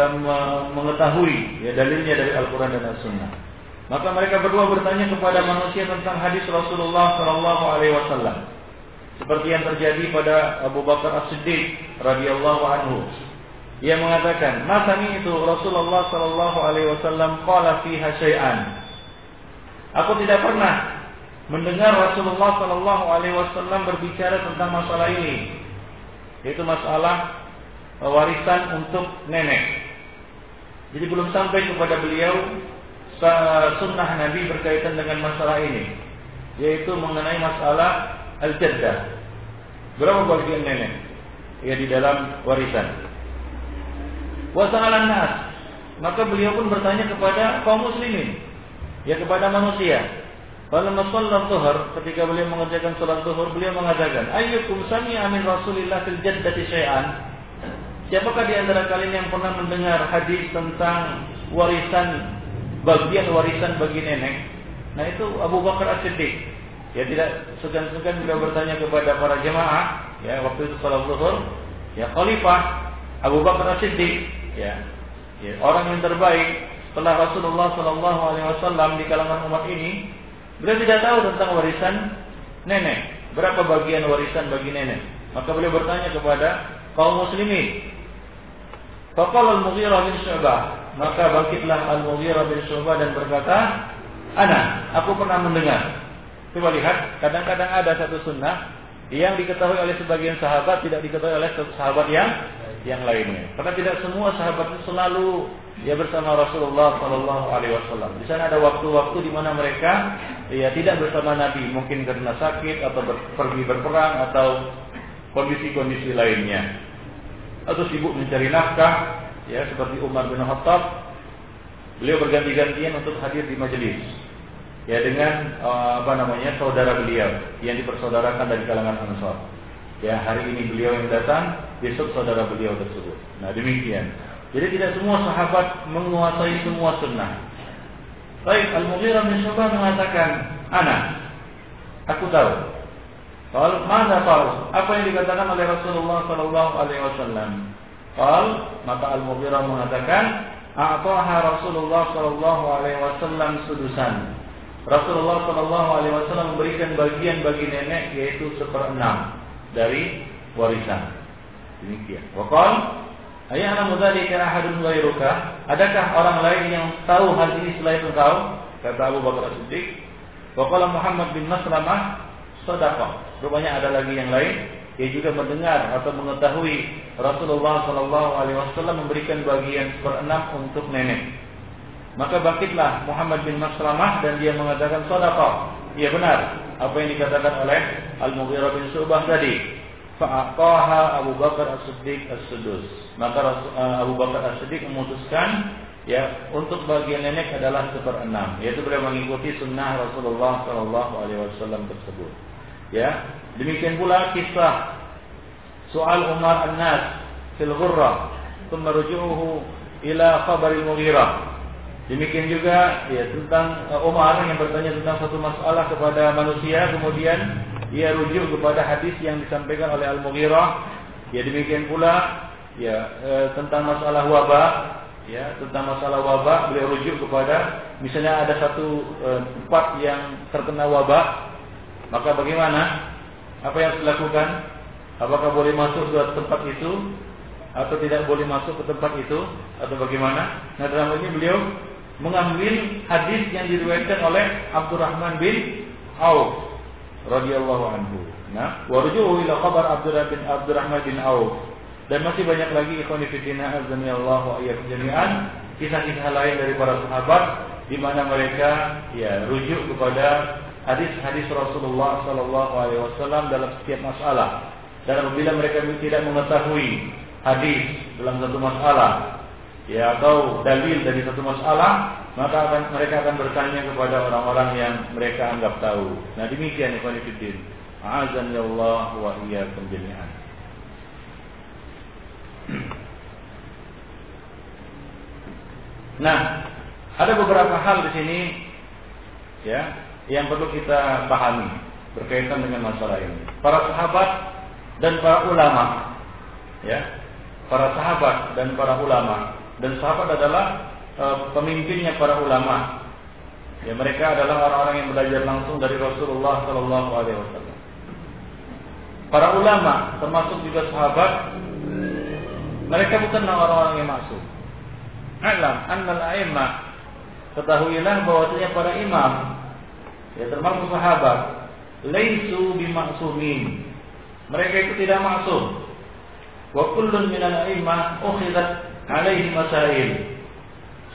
mengetahui ya dalilnya dari Al-Qur'an dan As-Sunnah. Maka mereka berdua bertanya kepada manusia tentang hadis Rasulullah Shallallahu alaihi wasallam. Seperti yang terjadi pada Abu Bakar As-Siddiq radhiyallahu anhu. Ia mengatakan, "Masami itu Rasulullah Shallallahu alaihi wasallam qala fiha syai'an." Aku tidak pernah mendengar Rasulullah Shallallahu alaihi wasallam berbicara tentang masalah ini yaitu masalah warisan untuk nenek. Jadi belum sampai kepada beliau sunnah Nabi berkaitan dengan masalah ini, yaitu mengenai masalah al-jaddah. Berapa bagian nenek? Ya di dalam warisan. Wasalan nas. Maka beliau pun bertanya kepada kaum muslimin, ya kepada manusia. Kalau masallah tuhar, ketika beliau mengerjakan sholat tuhar, beliau mengatakan, Ayyukum sami amin Rasulillah fil jaddati syai'an. Siapakah di antara kalian yang pernah mendengar hadis tentang warisan, bagian warisan bagi nenek? Nah itu Abu Bakar As-Siddiq. Ya tidak segan-segan beliau bertanya kepada para jemaah, ya waktu itu sholat zuhur, ya khalifah Abu Bakar As-Siddiq, ya, ya orang yang terbaik setelah Rasulullah Shallallahu Alaihi Wasallam di kalangan umat ini Beliau tidak tahu tentang warisan nenek. Berapa bagian warisan bagi nenek? Maka beliau bertanya kepada kaum muslimin. Faqala al-Mughirah bin Syu'bah. Maka bangkitlah al-Mughirah bin Syu'bah dan berkata, Ana, aku pernah mendengar. Coba lihat, kadang-kadang ada satu sunnah yang diketahui oleh sebagian sahabat tidak diketahui oleh sahabat yang yang lainnya. Karena tidak semua sahabat itu selalu dia bersama Rasulullah Shallallahu Alaihi Wasallam. Di sana ada waktu-waktu di mana mereka ya tidak bersama Nabi, mungkin karena sakit atau ber, pergi berperang atau kondisi-kondisi lainnya, atau sibuk mencari nafkah, ya seperti Umar bin Khattab. Beliau berganti-gantian untuk hadir di majelis, ya dengan uh, apa namanya saudara beliau yang dipersaudarakan dari kalangan Ansar. Ya hari ini beliau yang datang, besok saudara beliau tersebut. Nah demikian. Jadi tidak semua sahabat menguasai semua sunnah. Baik, Al-Mughirah bin Syu'bah mengatakan, "Ana, aku tahu." Qal, "Mana tahu?" Apa yang dikatakan oleh Rasulullah sallallahu alaihi wasallam? Qal, maka Al-Mughirah mengatakan, "A'taha Rasulullah sallallahu alaihi wasallam sudusan." Rasulullah sallallahu alaihi wasallam memberikan bagian bagi nenek yaitu seperenam dari warisan. Demikian. Waqal Ayah dzalika ahadun ghairuka? Adakah orang lain yang tahu hal ini selain engkau? Kata Abu Bakar Siddiq. Wa Muhammad bin Maslamah sadaqah. Rupanya ada lagi yang lain dia juga mendengar atau mengetahui Rasulullah Shallallahu Alaihi Wasallam memberikan bagian seperenam untuk nenek. Maka bangkitlah Muhammad bin Maslamah dan dia mengatakan sadaqah. Iya benar apa yang dikatakan oleh Al Mughirah bin Subah tadi. Fa'aqaha Abu Bakar As-Siddiq As-Sudus. Maka eh, Abu Bakar As-Siddiq memutuskan ya untuk bagian nenek adalah seperenam, yaitu beliau mengikuti sunnah Rasulullah Shallallahu Alaihi Wasallam tersebut. Ya, demikian pula kisah soal Umar An-Nas fil Ghurrah, thumma rujuhu ila khabar al-Mughirah. Demikian juga ya tentang eh, Umar yang bertanya tentang satu masalah kepada manusia kemudian ia rujuk kepada hadis yang disampaikan oleh Al-Mughirah. Ya demikian pula ya e, tentang masalah wabah, ya tentang masalah wabah beliau rujuk kepada misalnya ada satu e, tempat yang terkena wabah, maka bagaimana? Apa yang harus dilakukan? Apakah boleh masuk ke tempat itu atau tidak boleh masuk ke tempat itu atau bagaimana? Nah dalam ini beliau mengambil hadis yang diriwayatkan oleh Abdurrahman bin Auf radhiyallahu anhu. Nah, warjuhu ila khabar Abdurrahman bin Abdurrahman bin Auf. Dan masih banyak lagi ikhwan fillah azani Allah wa iyyakum jami'an kisah-kisah lain dari para sahabat di mana mereka ya rujuk kepada hadis-hadis Rasulullah sallallahu alaihi wasallam dalam setiap masalah. Dan apabila mereka tidak mengetahui hadis dalam satu masalah ya atau dalil dari satu masalah, maka akan, mereka akan bertanya kepada orang-orang yang mereka anggap tahu. Nah demikian ikhwan fillah. Azan ya Allah wa iyyakum jami'an. Nah, ada beberapa hal di sini ya yang perlu kita pahami. berkaitan dengan masalah ini. Para sahabat dan para ulama, ya, para sahabat dan para ulama dan sahabat adalah e, pemimpinnya para ulama. Ya, mereka adalah orang-orang yang belajar langsung dari Rasulullah Sallallahu Alaihi Wasallam. Para ulama, termasuk juga sahabat, mereka bukanlah orang-orang yang masuk. Alam, annal a'immah. Ketahuilah bahwasanya para imam, ya termasuk sahabat, laisu bimaksumin. Mereka itu tidak maksum. Wa kullun minal a'immah ukhidat alaihi masail.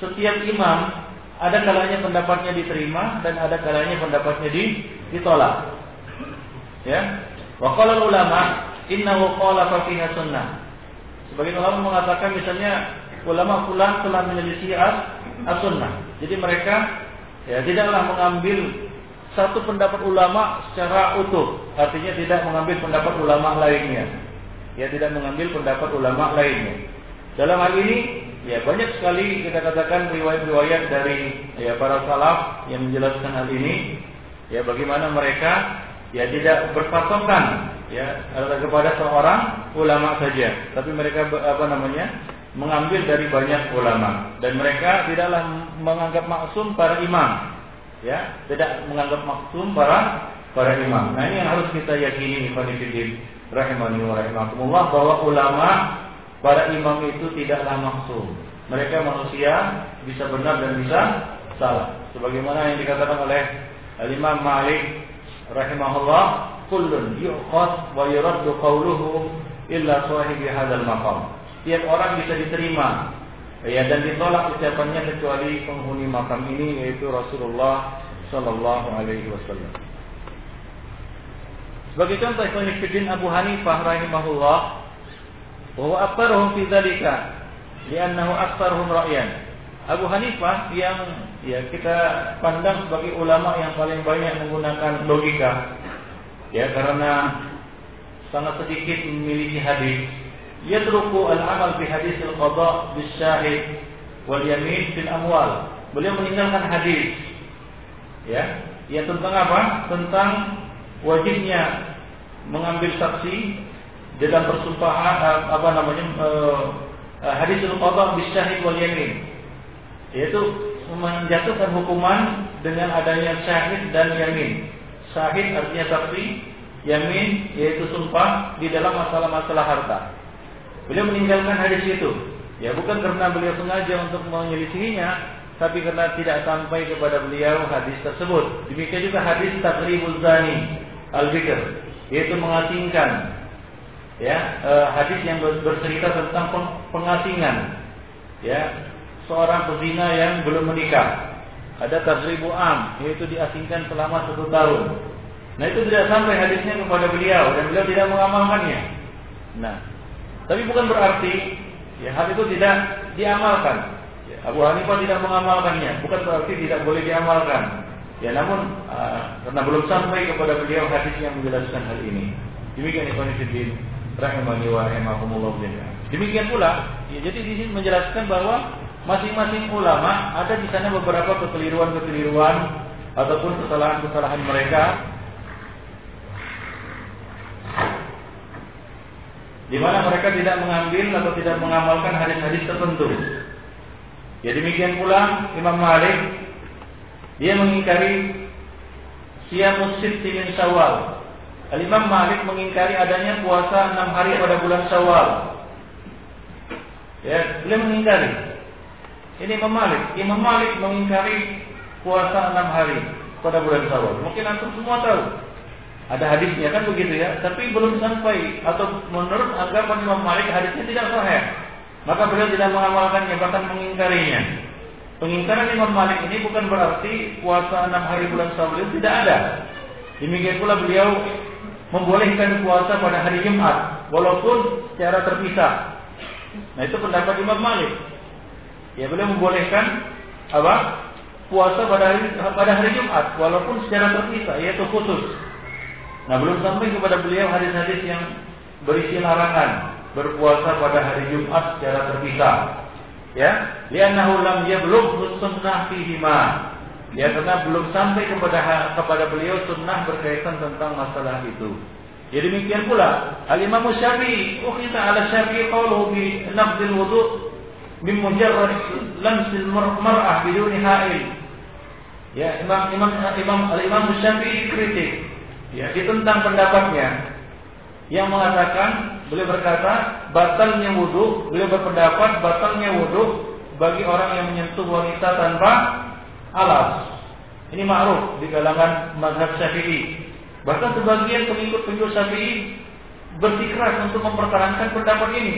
Setiap imam ada kalanya pendapatnya diterima dan ada kalanya pendapatnya ditolak. Ya. Wa ulama innahu qala fa sunnah. Sebagian ulama mengatakan misalnya ulama pulang telah menyelisih as-sunnah. Jadi mereka ya tidaklah mengambil satu pendapat ulama secara utuh, artinya tidak mengambil pendapat ulama lainnya. Ya tidak mengambil pendapat ulama lainnya. Dalam hal ini ya banyak sekali kita katakan riwayat-riwayat dari ya para salaf yang menjelaskan hal ini. Ya bagaimana mereka ya tidak berpatokan ya kepada seorang ulama saja, tapi mereka apa namanya mengambil dari banyak ulama. Dan mereka tidaklah menganggap maksum para imam. Ya tidak menganggap maksum para para imam. Nah ini yang harus kita yakini ikhwanifidin rahimani wa rahimakumullah bahwa ulama para imam itu tidaklah maksum. Mereka manusia bisa benar dan bisa salah. Sebagaimana yang dikatakan oleh Imam Malik rahimahullah kullun yuqad wa yuraddu qawluhu illa sahibi hadzal maqam. Tiap orang bisa diterima. Ya dan ditolak ucapannya kecuali penghuni makam ini yaitu Rasulullah Shallallahu Alaihi Wasallam. Sebagai contoh Ibnu Abu Hanifah rahimahullah bahwa aktaruhum fi dzalika li'annahu aktaruhum ra'yan. Abu Hanifah yang ya kita pandang sebagai ulama yang paling banyak menggunakan logika ya karena sangat sedikit memiliki hadis yatruku al-amal bi hadis al-qada bis syahid wal yamin fil amwal. Beliau meninggalkan hadis ya, ya tentang apa? Tentang wajibnya mengambil saksi dalam persumpahan apa namanya uh, hadis al-qada bis syahid wal yamin. Yaitu menjatuhkan hukuman dengan adanya syahid dan yamin. Syahid artinya saksi, yamin yaitu sumpah di dalam masalah-masalah harta. Beliau meninggalkan hadis itu. Ya bukan karena beliau sengaja untuk menyelisihinya, tapi karena tidak sampai kepada beliau hadis tersebut. Demikian juga hadis takribul zani al-bikr, yaitu mengasingkan ya eh, hadis yang bercerita tentang pengasingan ya seorang pezina yang belum menikah. Ada tasribu am, yaitu diasingkan selama satu tahun. Nah itu tidak sampai hadisnya kepada beliau dan beliau tidak mengamalkannya. Nah, tapi bukan berarti ya hal itu tidak diamalkan. Ya, Abu Hanifah tidak mengamalkannya, bukan berarti tidak boleh diamalkan. Ya namun uh, karena belum sampai kepada beliau hadis yang menjelaskan hal ini. Demikian Ibnu Fiddin rahimani wa rahimakumullah Demikian pula, ya, jadi di sini menjelaskan bahwa masing-masing ulama ada di sana beberapa kekeliruan-kekeliruan ataupun kesalahan-kesalahan mereka di mana mereka tidak mengambil atau tidak mengamalkan hadis-hadis tertentu. Ya demikian pula Imam Malik dia mengingkari siam sitti min Syawal. Al Imam Malik mengingkari adanya puasa enam hari pada bulan Syawal. Ya, beliau mengingkari. Ini Imam Malik. Imam Malik mengingkari puasa enam hari pada bulan Syawal. Mungkin antum semua tahu ada hadisnya kan begitu ya, tapi belum sampai atau menurut anggapan Imam Malik hadisnya tidak sahih. Maka beliau tidak mengamalkannya bahkan mengingkarinya. Pengingkaran Imam Malik ini bukan berarti puasa enam hari bulan Syawal tidak ada. Demikian pula beliau membolehkan puasa pada hari Jumat walaupun secara terpisah. Nah itu pendapat Imam Malik. Ya beliau membolehkan apa? Puasa pada hari pada hari Jumat walaupun secara terpisah yaitu khusus. Nah belum sampai kepada beliau hadis-hadis yang berisi larangan berpuasa pada hari Jumat secara terpisah. Ya, li'annahu lam yablugh sunnah fihi ma. Ya karena belum sampai kepada kepada beliau sunnah berkaitan tentang masalah itu. Ya demikian pula Al-Imam Syafi'i, kita ala Syafi'i qawluhu bi nafdil wudu' min mujarrad lamsil mar'ah biduni ha'il. Ya, Imam Imam Imam Al-Imam Syafi'i kritik ya tentang pendapatnya yang mengatakan beliau berkata batalnya wudu, beliau berpendapat batalnya wudu bagi orang yang menyentuh wanita tanpa alas. Ini ma'ruf di kalangan mazhab Syafi'i. Bahkan sebagian pengikut-pengikut Syafi'i bersikeras untuk mempertahankan pendapat ini.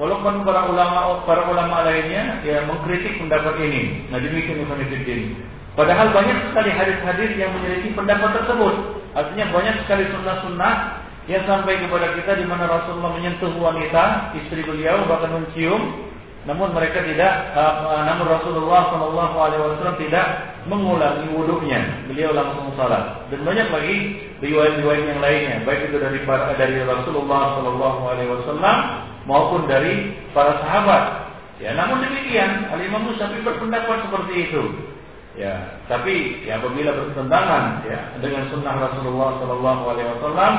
Walaupun para ulama para ulama lainnya ya mengkritik pendapat ini. Nah demikian Ibnu Padahal banyak sekali hadis-hadis yang menyelisih pendapat tersebut. Artinya banyak sekali sunnah-sunnah yang sampai kepada kita di mana Rasulullah menyentuh wanita, istri beliau bahkan mencium namun mereka tidak, uh, namun Rasulullah Shallallahu Alaihi Wasallam tidak mengulangi wudhunya. Beliau langsung salat. Dan banyak lagi riwayat-riwayat yang lainnya, baik itu dari dari Rasulullah Shallallahu Alaihi Wasallam maupun dari para sahabat. Ya, namun demikian, Al Imam Syafi'i berpendapat seperti itu. Ya, tapi ya apabila bertentangan ya dengan sunnah Rasulullah Shallallahu Alaihi Wasallam,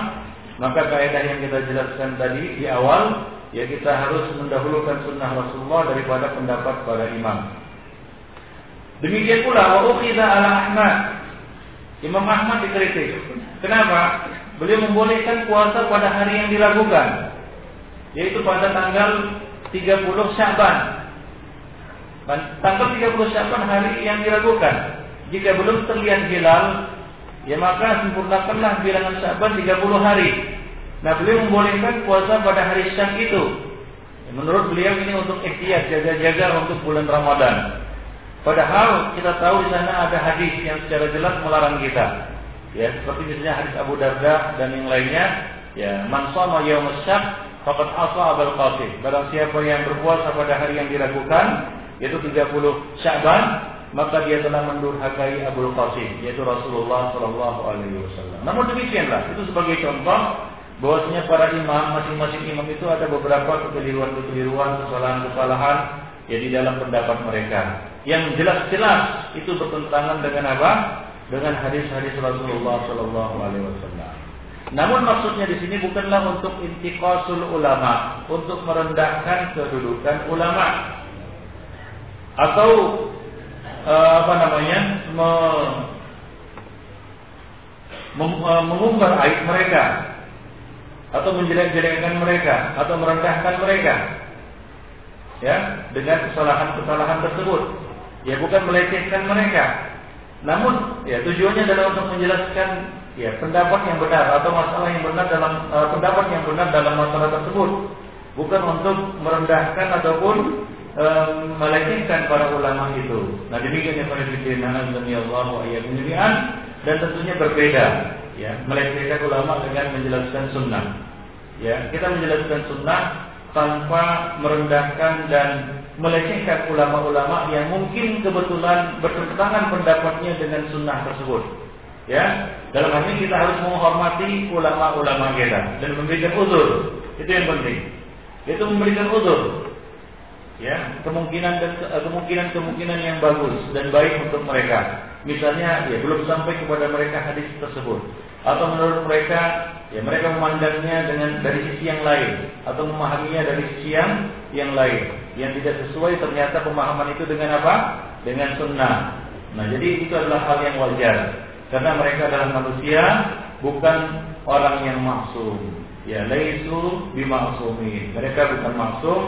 maka kaidah yang kita jelaskan tadi di awal ya kita harus mendahulukan sunnah Rasulullah daripada pendapat para imam. Demikian pula wa ala Ahmad. Imam Ahmad dikritik. Kenapa? Beliau membolehkan puasa pada hari yang diragukan, yaitu pada tanggal 30 Syaban. Tanggal 30 Syaban hari yang diragukan. Jika belum terlihat hilal, ya maka sempurnakanlah bilangan Syaban 30 hari. Nah beliau membolehkan puasa pada hari Syak itu. Menurut beliau ini untuk ikhtiar jaga-jaga untuk bulan Ramadan. Padahal kita tahu di sana ada hadis yang secara jelas melarang kita. Ya, seperti misalnya hadis Abu Darda dan yang lainnya, ya, man shoma yaum syak faqad asa Abul Qasim. Barang siapa yang berpuasa pada hari yang diragukan, yaitu 30 Sya'ban, maka dia telah mendurhakai Abu Qasim, yaitu Rasulullah Shallallahu alaihi wasallam. Namun demikianlah, itu sebagai contoh bahwasanya para imam masing-masing imam itu ada beberapa kekeliruan-kekeliruan, kesalahan-kesalahan ya di dalam pendapat mereka. Yang jelas-jelas itu bertentangan dengan apa? Dengan hadis-hadis Rasulullah Shallallahu Alaihi Wasallam. Namun maksudnya di sini bukanlah untuk intikosul ulama, untuk merendahkan kedudukan ulama atau uh, apa namanya uh, mengumbar aib mereka atau menjelek-jelekkan mereka atau merendahkan mereka. Ya dengan kesalahan-kesalahan tersebut. Ya bukan melecehkan mereka. Namun ya tujuannya adalah untuk menjelaskan ya pendapat yang benar atau masalah yang benar dalam uh, pendapat yang benar dalam masalah tersebut. Bukan untuk merendahkan ataupun um, melecehkan para ulama itu. Nah demikian yang pada Allah wa dan tentunya berbeda ya melecehkan ulama dengan menjelaskan sunnah. Ya kita menjelaskan sunnah tanpa merendahkan dan melecehkan ulama-ulama yang mungkin kebetulan bertentangan pendapatnya dengan sunnah tersebut. Ya dalam hal ini kita harus menghormati ulama-ulama kita dan memberikan uzur. Itu yang penting. Itu memberikan uzur. Ya kemungkinan kemungkinan kemungkinan yang bagus dan baik untuk mereka misalnya ya belum sampai kepada mereka hadis tersebut. Atau menurut mereka ya mereka memandangnya dengan dari sisi yang lain. Atau memahaminya dari sisi yang yang lain. Yang tidak sesuai ternyata pemahaman itu dengan apa? Dengan sunnah. Nah jadi itu adalah hal yang wajar. Karena mereka adalah manusia bukan orang yang maksum. Ya laisu bimasumin. Mereka bukan maksum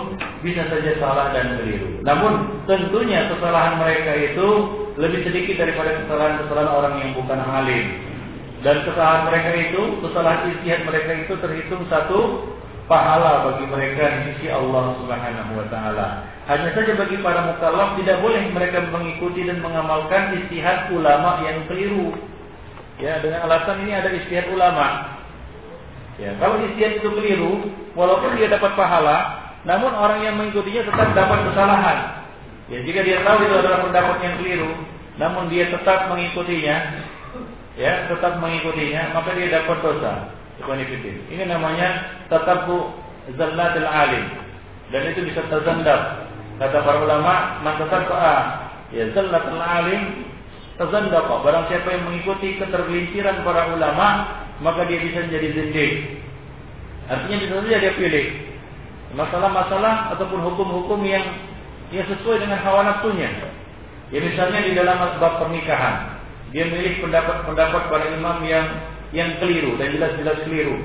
bisa saja salah dan keliru. Namun tentunya kesalahan mereka itu lebih sedikit daripada kesalahan-kesalahan orang yang bukan alim. Dan kesalahan mereka itu, kesalahan istihad mereka itu terhitung satu pahala bagi mereka di sisi Allah Subhanahu wa taala. Hanya saja bagi para mukallaf tidak boleh mereka mengikuti dan mengamalkan istihad ulama yang keliru. Ya, dengan alasan ini ada istihad ulama. Ya, kalau istihad itu keliru, walaupun dia dapat pahala, namun orang yang mengikutinya tetap dapat kesalahan. Ya, jika dia tahu itu adalah pendapat yang keliru, namun dia tetap mengikutinya, ya, tetap mengikutinya, maka dia dapat dosa. Ini namanya tatabu zallatil alim. Dan itu bisa terzandab. Kata para ulama, man tatabba'a ya zallatul alim tazandaqa. Barang siapa yang mengikuti ketergelinciran para ulama, maka dia bisa menjadi zindik. Artinya bisa saja dia pilih masalah-masalah ataupun hukum-hukum yang yang sesuai dengan hawa nafsunya. Ya misalnya di dalam bab pernikahan, dia memilih pendapat-pendapat para imam yang yang keliru dan jelas-jelas keliru.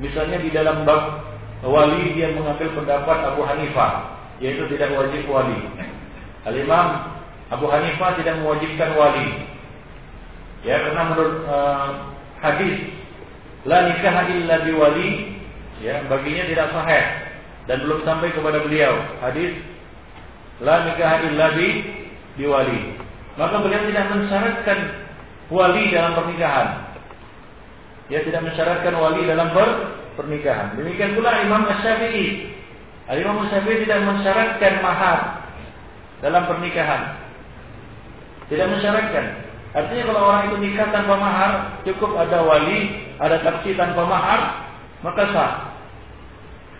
Misalnya di dalam bab wali dia mengambil pendapat Abu Hanifah, yaitu tidak wajib wali. Al-Imam Abu Hanifah tidak mewajibkan wali. Ya, karena menurut uh, hadis la nikah illa biwali, ya, baginya tidak sahih dan belum sampai kepada beliau. Hadis la nikah illa bi biwali. Maka beliau tidak mensyaratkan wali dalam pernikahan. Ya tidak mensyaratkan wali dalam per pernikahan. Demikian pula Imam Syafi'i. Imam Syafi'i tidak mensyaratkan mahar dalam pernikahan. Tidak mensyaratkan. Artinya kalau orang itu nikah tanpa mahar, cukup ada wali, ada saksi tanpa mahar, maka sah.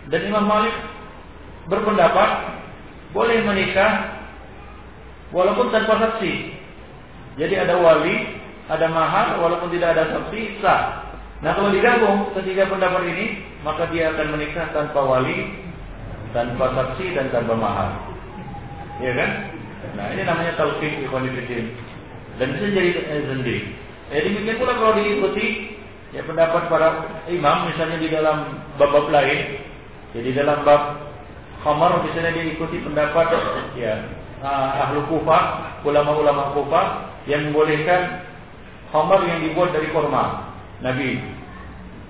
Dan Imam Malik berpendapat boleh menikah walaupun tanpa saksi. Jadi ada wali, ada mahar, walaupun tidak ada saksi, sah. Nah kalau digabung ketiga pendapat ini, maka dia akan menikah tanpa wali, tanpa saksi dan tanpa mahar. Ya kan? Nah ini namanya talqin ikhwanifidin. Dan bisa jadi sendiri. Eh, demikian pula kalau diikuti ya pendapat para imam misalnya di dalam bab-bab lain, jadi ya, dalam bab khamar misalnya diikuti pendapat ya ah, ahlu kufah, ulama-ulama kufah yang membolehkan khamar yang dibuat dari korma, Nabi.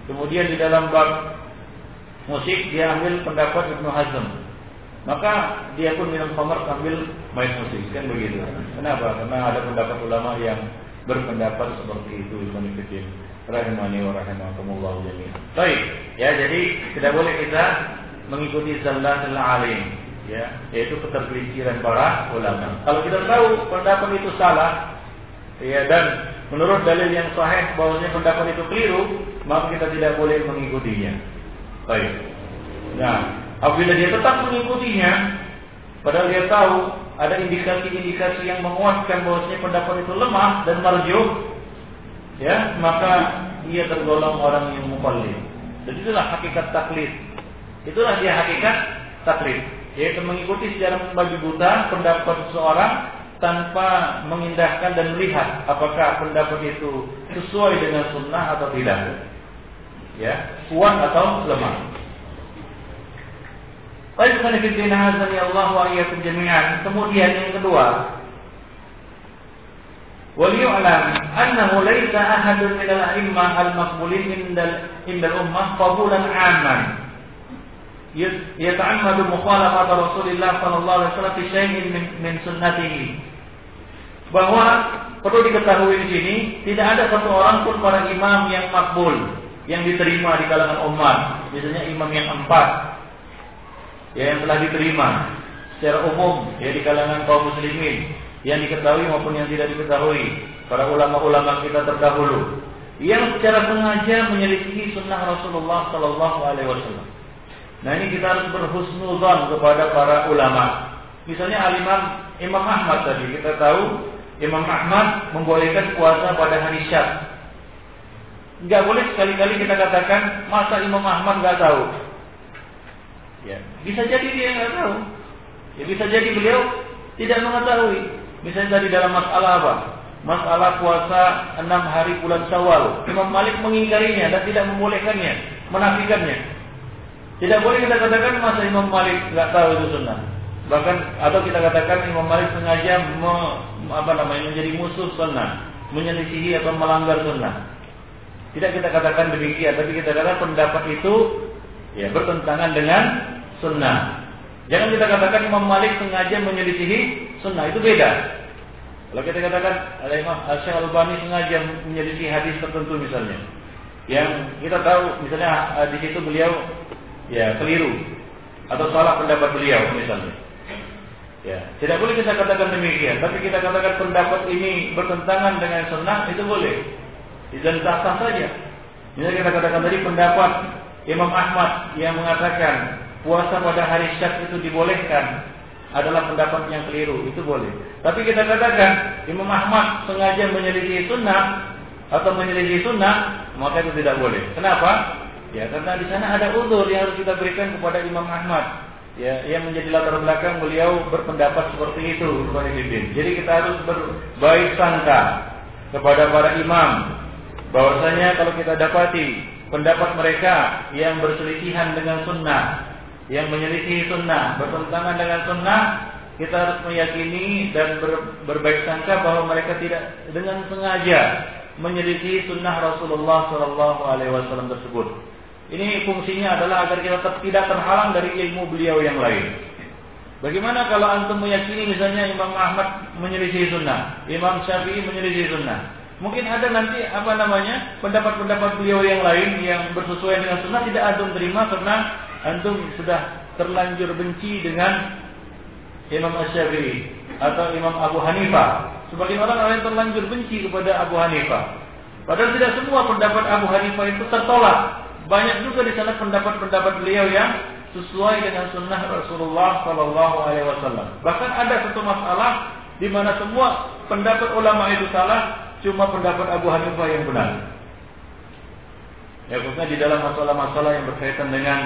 Kemudian di dalam bab musik dia ambil pendapat Ibnu Hazm. Maka dia pun minum khamar ambil main musik kan begitu. Kenapa? Karena ada pendapat ulama yang berpendapat seperti itu Ibnu. Rahimani wa rahimakumullah jami'an. Baik, ya jadi tidak boleh kita mengikuti zallatul alim ya, yaitu ketergelinciran para ulama. Kalau kita tahu pendapat itu salah, ya dan menurut dalil yang sahih bahwasanya pendapat itu keliru, maka kita tidak boleh mengikutinya. Baik. Nah, apabila dia tetap mengikutinya, padahal dia tahu ada indikasi-indikasi yang menguatkan bahwasanya pendapat itu lemah dan marjuh, ya, maka dia tergolong orang yang mukallid. Dan itulah hakikat taklid. Itulah dia hakikat taklid, yaitu mengikuti secara membagi buta pendapat seseorang tanpa mengindahkan dan melihat apakah pendapat itu sesuai dengan sunnah atau tidak. Ya, kuat atau lemah. Baik, ya Allah wa iyyakum jami'an. Kemudian yang kedua, وليعلم أنه ليس أحد من الأئمة المقبولين عند عند الأمة قبولا عاما يتعمد مخالفة رسول الله صلى الله عليه وسلم في شيء من من سنته bahwa perlu diketahui di sini tidak ada satu orang pun para imam yang makbul yang diterima di kalangan umat misalnya imam yang empat ya yang telah diterima secara umum ya di kalangan kaum muslimin yang diketahui maupun yang tidak diketahui para ulama-ulama kita terdahulu yang secara sengaja menyelidiki sunnah Rasulullah Sallallahu Alaihi Wasallam Nah ini kita harus berhusnuzon kepada para ulama. Misalnya Al-Imam Imam Ahmad tadi kita tahu Imam Ahmad membolehkan puasa pada hari Syak. Enggak boleh sekali-kali kita katakan masa Imam Ahmad nggak tahu. Ya, bisa jadi dia nggak tahu. Ya bisa jadi beliau tidak mengetahui. Misalnya tadi dalam masalah apa? Masalah puasa enam hari bulan Syawal. Imam Malik mengingkarinya dan tidak membolehkannya, menafikannya. Tidak boleh kita katakan masa Imam Malik nggak tahu itu sunnah. Bahkan atau kita katakan Imam Malik sengaja me, apa namanya menjadi musuh sunnah, menyelisihi atau melanggar sunnah. Tidak kita katakan demikian, tapi kita katakan pendapat itu ya bertentangan dengan sunnah. Jangan kita katakan Imam Malik sengaja menyelisihi sunnah, itu beda. Kalau kita katakan ada Imam Syekh Al-Albani sengaja menyelisihi hadis tertentu misalnya, yang kita tahu misalnya di situ beliau ya keliru atau salah pendapat beliau misalnya. Ya, tidak boleh kita katakan demikian, tapi kita katakan pendapat ini bertentangan dengan sunnah itu boleh. Dan sah-sah saja. Misalnya kita katakan tadi pendapat Imam Ahmad yang mengatakan puasa pada hari Syak itu dibolehkan. adalah pendapat yang keliru, itu boleh. Tapi kita katakan Imam Ahmad sengaja menyelisih sunnah atau menyelisih sunnah, maka itu tidak boleh. Kenapa? Ya karena di sana ada udur yang harus kita berikan kepada Imam Ahmad. Ya, yang menjadi latar belakang beliau berpendapat seperti itu Jadi kita harus berbaik sangka kepada para imam bahwasanya kalau kita dapati pendapat mereka yang berselisihan dengan sunnah yang menyelisih sunnah, bertentangan dengan sunnah, kita harus meyakini dan ber, berbaik sangka bahwa mereka tidak dengan sengaja menyelisih sunnah Rasulullah Wasallam tersebut. Ini fungsinya adalah agar kita tidak terhalang dari ilmu beliau yang lain. Bagaimana kalau antum meyakini misalnya Imam Ahmad menyelisih sunnah, Imam Syafi'i menyelisih sunnah? Mungkin ada nanti apa namanya pendapat-pendapat beliau yang lain yang bersesuaian dengan sunnah tidak antum terima karena antum sudah terlanjur benci dengan Imam Asy-Syafi'i atau Imam Abu Hanifah. Sebagian orang lain terlanjur benci kepada Abu Hanifah. Padahal tidak semua pendapat Abu Hanifah itu tertolak. Banyak juga di sana pendapat-pendapat beliau yang sesuai dengan sunnah Rasulullah Shallallahu Alaihi Wasallam. Bahkan ada satu masalah di mana semua pendapat ulama itu salah, cuma pendapat Abu Hanifah yang benar. Ya khususnya di dalam masalah-masalah yang berkaitan dengan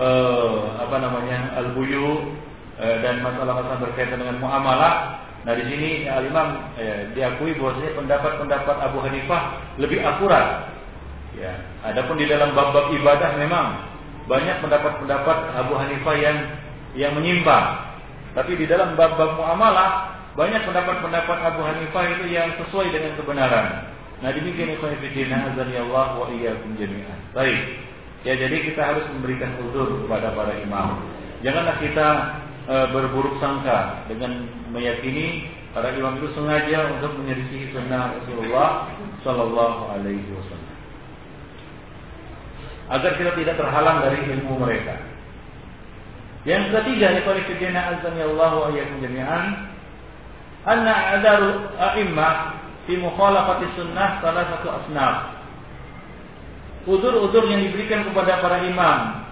uh, apa namanya al-buyu uh, dan masalah-masalah berkaitan dengan muamalah. Nah di sini Al Imam eh, diakui bahwasanya pendapat-pendapat Abu Hanifah lebih akurat. Ya, adapun di dalam bab-bab ibadah memang banyak pendapat-pendapat Abu Hanifah yang yang menyimpang. Tapi di dalam bab-bab muamalah banyak pendapat-pendapat Abu Hanifah itu yang sesuai dengan kebenaran. Nah demikian ikhwan fillah Allah wa iyyakum jami'an. Baik. Ya jadi kita harus memberikan uzur kepada para imam. Janganlah kita e, berburuk sangka dengan meyakini para imam itu sengaja untuk menyelisih sunnah Rasulullah Shallallahu Alaihi Wasallam. Agar kita tidak terhalang dari ilmu mereka. Yang ketiga, ikhwan fillah azan ya Allah wa iyyakum jami'an, anna adaru a'immah fi mukhalafati sunnah salah satu asnaf Udur-udur yang diberikan kepada para imam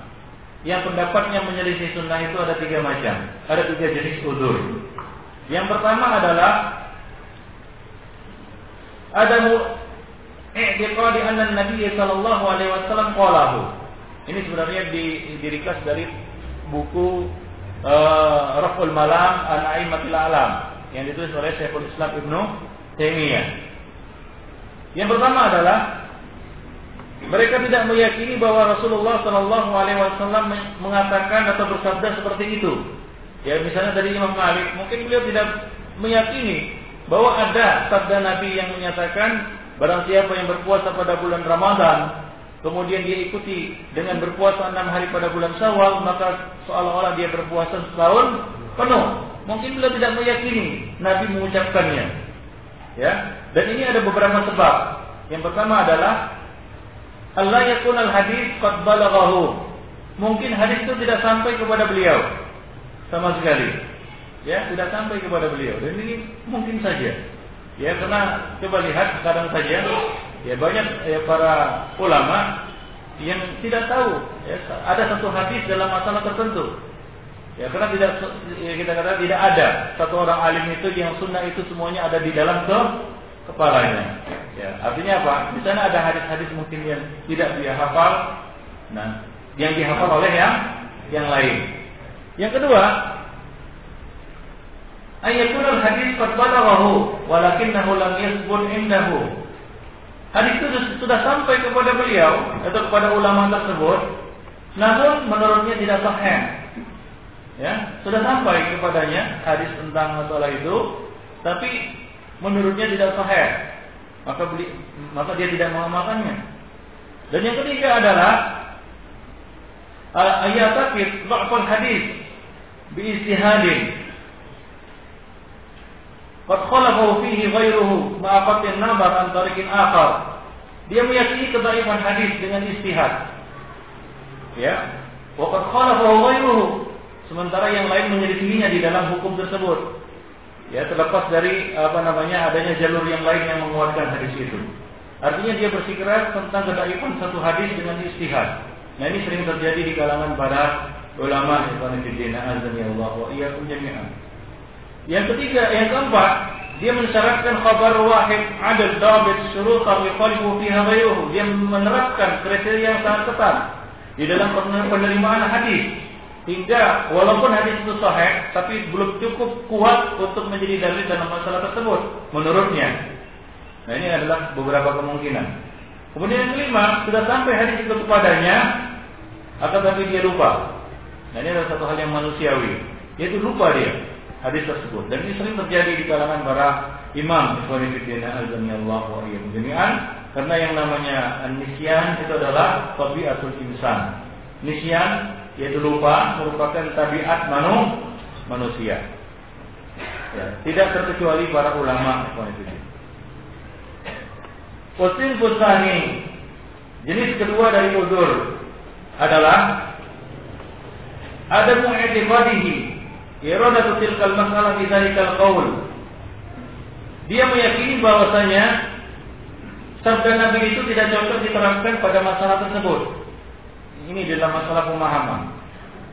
yang pendapatnya menyelisih sunnah itu ada tiga macam, ada tiga jenis udur. Yang pertama adalah ada i'tiqadi anna Nabi sallallahu alaihi wasallam qalahu. Ini sebenarnya di, dari buku uh, Raful Malam an Aimatil Alam yang ditulis oleh Syekhul Islam Ibnu Taimiyah. Yang pertama adalah mereka tidak meyakini bahwa Rasulullah Shallallahu Alaihi Wasallam mengatakan atau bersabda seperti itu. Ya misalnya dari Imam Malik, mungkin beliau tidak meyakini bahwa ada sabda Nabi yang menyatakan barang siapa yang berpuasa pada bulan Ramadan, kemudian dia ikuti dengan berpuasa enam hari pada bulan Syawal, maka seolah-olah dia berpuasa setahun penuh. Mungkin beliau tidak meyakini Nabi mengucapkannya. Ya, dan ini ada beberapa sebab. Yang pertama adalah Allah yakun al hadis qad. Mungkin hadis itu tidak sampai kepada beliau sama sekali. Ya, tidak sampai kepada beliau. Dan ini mungkin saja. Ya, karena coba lihat sekarang saja ya banyak ya, para ulama yang tidak tahu ya, ada satu hadis dalam masalah tertentu. Ya, karena tidak ya, kita kata tidak ada satu orang alim itu yang sunnah itu semuanya ada di dalam ke kepalanya. Ya, artinya apa? Di sana ada hadis-hadis mungkin yang tidak dia hafal, nah, yang dihafal oleh yang yang lain. Yang kedua, ayatul hadis qad balaghahu walakinnahu lam yasbut indahu. Hadis itu sudah sampai kepada beliau atau kepada ulama tersebut, namun menurutnya tidak sahih. Ya, sudah sampai kepadanya hadis tentang masalah itu, tapi menurutnya tidak sahih, maka beli, maka dia tidak mengamalkannya. Dan yang ketiga adalah ayat dha'ful hadis bi istihadin. Qad khalafahu fihi ghairuhu ma'aqatin nabar an tariqin akhar. Dia meyakini kebaikan hadis dengan istihad. Ya. Wa qad khalafahu. Sementara yang lain menyelisihinya di dalam hukum tersebut. Ya, terlepas dari apa namanya adanya jalur yang lain yang menguatkan hadis itu. Artinya dia bersikeras tentang kedaifan satu hadis dengan istihad. Nah ini sering terjadi di kalangan para ulama ikhwan fillah azan ya Allah wa iyyakum jami'an. Yang ketiga, yang keempat, dia mensyaratkan khabar wahid adil dabit syurut yukhalifu fiha ghayruhu. Dia menerapkan kriteria yang sangat ketat di dalam penerimaan hadis hingga walaupun hadis itu sahih tapi belum cukup kuat untuk menjadi dalil dalam masalah tersebut menurutnya. Nah ini adalah beberapa kemungkinan. Kemudian yang kelima sudah sampai hadis itu kepadanya akan tapi dia lupa. Nah ini adalah satu hal yang manusiawi yaitu lupa dia hadis tersebut dan ini sering terjadi di kalangan para imam ikhwan fillah azanillahu wa jami'an karena yang namanya nisyan itu adalah tabiatul insan. Nisyan yaitu lupa merupakan tabiat manu, manusia. Ya, tidak terkecuali para ulama Usin pusani jenis kedua dari udur adalah ada mu'tibadihi iradatu tilkal masalah di dzalikal qaul. Dia meyakini bahwasanya sabda Nabi itu tidak cocok diterapkan pada masalah tersebut ini dalam masalah pemahaman.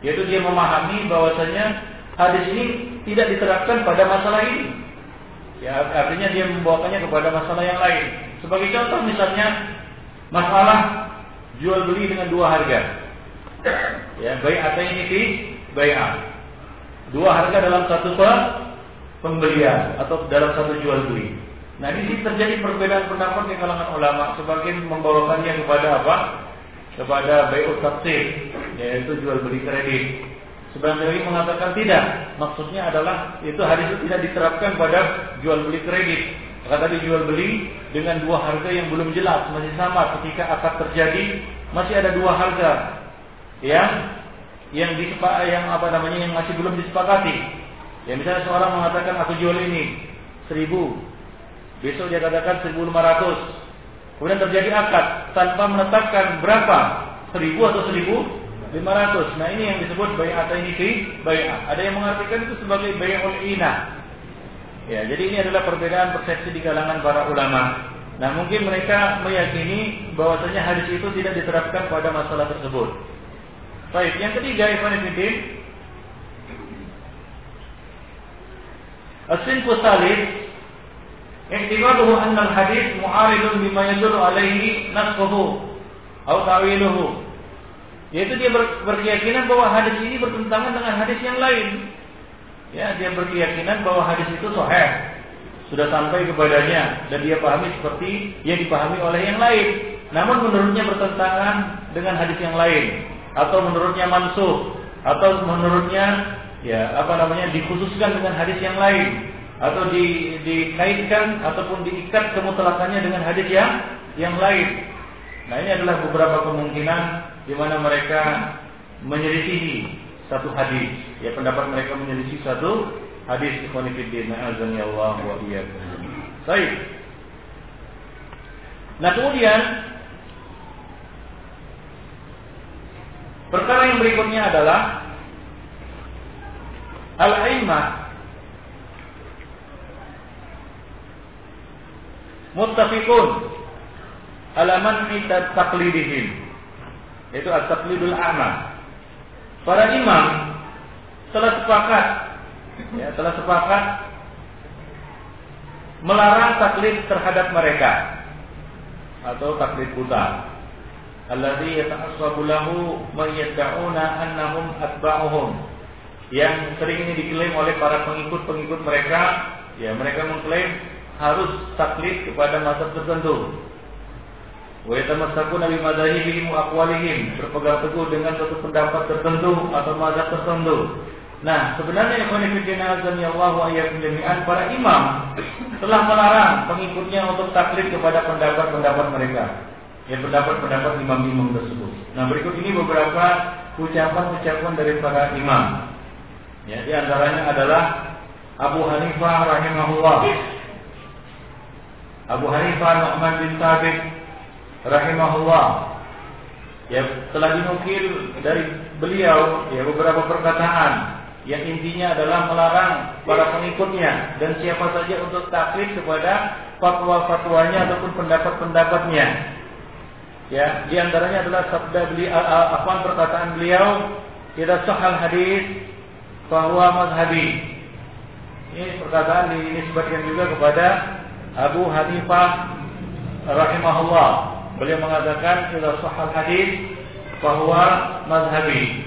Yaitu dia memahami bahwasanya hadis ini tidak diterapkan pada masalah ini. Ya, artinya dia membawakannya kepada masalah yang lain. Sebagai contoh misalnya masalah jual beli dengan dua harga. Ya, baik atau ini fi bay'ah. Dua harga dalam satu pembelian atau dalam satu jual beli. Nah, ini terjadi perbedaan pendapat di kalangan ulama. Sebagian membawakannya kepada apa? kepada bayut taksir yaitu jual beli kredit. Sebagian lagi mengatakan tidak. Maksudnya adalah itu hadis itu tidak diterapkan pada jual beli kredit. Kata tadi jual beli dengan dua harga yang belum jelas masih sama ketika akad terjadi masih ada dua harga yang yang disepak yang apa namanya yang masih belum disepakati. Ya misalnya seorang mengatakan aku jual ini seribu, besok dia katakan seribu lima ratus, Kemudian terjadi akad tanpa menetapkan berapa, seribu atau seribu lima ratus. Nah ini yang disebut bayat ini fi bayat. Ada yang mengartikan itu sebagai bayat ina. Ya, jadi ini adalah perbedaan persepsi di kalangan para ulama. Nah mungkin mereka meyakini bahwasanya hadis itu tidak diterapkan pada masalah tersebut. Baik, yang ketiga Ibn Asin Salis Ihtimaluhu anna al-hadis mu'aridun bima yadullu alaihi nasfuhu atau ta'wiluhu. Yaitu dia ber, berkeyakinan bahwa hadis ini bertentangan dengan hadis yang lain. Ya, dia berkeyakinan bahwa hadis itu sahih. Sudah sampai kepadanya dan dia pahami seperti yang dipahami oleh yang lain. Namun menurutnya bertentangan dengan hadis yang lain atau menurutnya mansuh atau menurutnya ya apa namanya dikhususkan dengan hadis yang lain atau di, dikaitkan ataupun diikat kemutlakannya dengan hadis yang yang lain. Nah ini adalah beberapa kemungkinan di mana mereka menyelisihi satu hadis. Ya pendapat mereka menyelisihi satu hadis ikhwanifiddin azan ya Allah wa. Baik. Nah kemudian perkara yang berikutnya adalah al-aimah muttafiqun ala man'i taqlidihim. Itu at-taqlidul a'ma para imam telah sepakat ya telah sepakat melarang taklid terhadap mereka atau taklid buta alladhi yata'assabu lahu man yad'una annahum atba'uhum yang sering ini diklaim oleh para pengikut-pengikut mereka ya mereka mengklaim harus taklid kepada mazhab tertentu. Wa yatamassakuna bi madzhabihim wa aqwalihim, berpegang teguh dengan suatu pendapat tertentu atau mazhab tertentu. Nah, sebenarnya ikhwan fillah Allah jami'an para imam telah melarang pengikutnya untuk taklid kepada pendapat-pendapat mereka. Ya pendapat-pendapat imam-imam tersebut. Nah, berikut ini beberapa ucapan-ucapan dari para imam. Ya, di antaranya adalah Abu Hanifah rahimahullah Abu Hanifah Nu'man bin Thabit rahimahullah ya telah dinukil dari beliau ya beberapa perkataan yang intinya adalah melarang para pengikutnya dan siapa saja untuk taklid kepada fatwa-fatwanya ataupun pendapat-pendapatnya. Ya, di antaranya adalah sabda beliau apa perkataan beliau idza sahal hadis bahwa mazhabi. Ini perkataan dinisbatkan juga kepada Abu Hanifah rahimahullah. Beliau mengatakan idza sahal hadis bahwa mazhabi.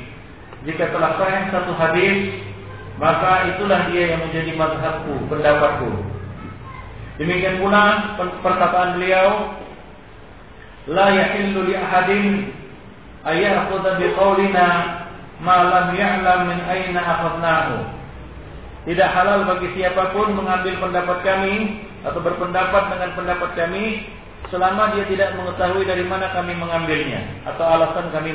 Jika telah sahih satu hadis, maka itulah dia yang menjadi mazhabku, pendapatku. Demikian pula perkataan beliau, yahillu li ahadin ayakhudha bi qawlina ma lam ya'lam min aina akhadnahu. Tidak halal bagi siapa pun mengambil pendapat kami atau berpendapat dengan pendapat kami selama dia tidak mengetahui dari mana kami mengambilnya atau alasan kami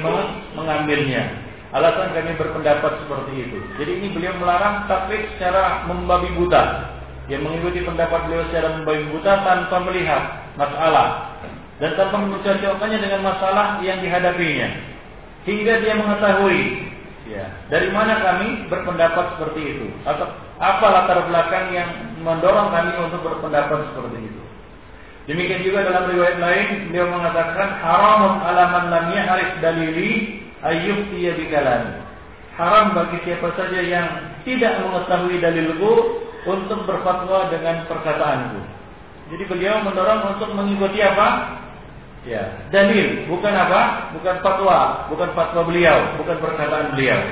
mengambilnya. Alasan kami berpendapat seperti itu. Jadi ini beliau melarang tapi secara membabi buta. Dia mengikuti pendapat beliau secara membabi buta tanpa melihat masalah dan tanpa mencocokkannya dengan masalah yang dihadapinya. Hingga dia mengetahui ya dari mana kami berpendapat seperti itu. Atau apa latar belakang yang mendorong kami untuk berpendapat seperti itu. Demikian juga dalam riwayat lain beliau mengatakan haramun alaman lam ya'rif dalili ayyub tiya bikalami. Haram bagi siapa saja yang tidak mengetahui dalilku untuk berfatwa dengan perkataanku. Jadi beliau mendorong untuk mengikuti apa Ya, dalil, bukan apa? Bukan fatwa, bukan fatwa beliau, bukan perkataan beliau.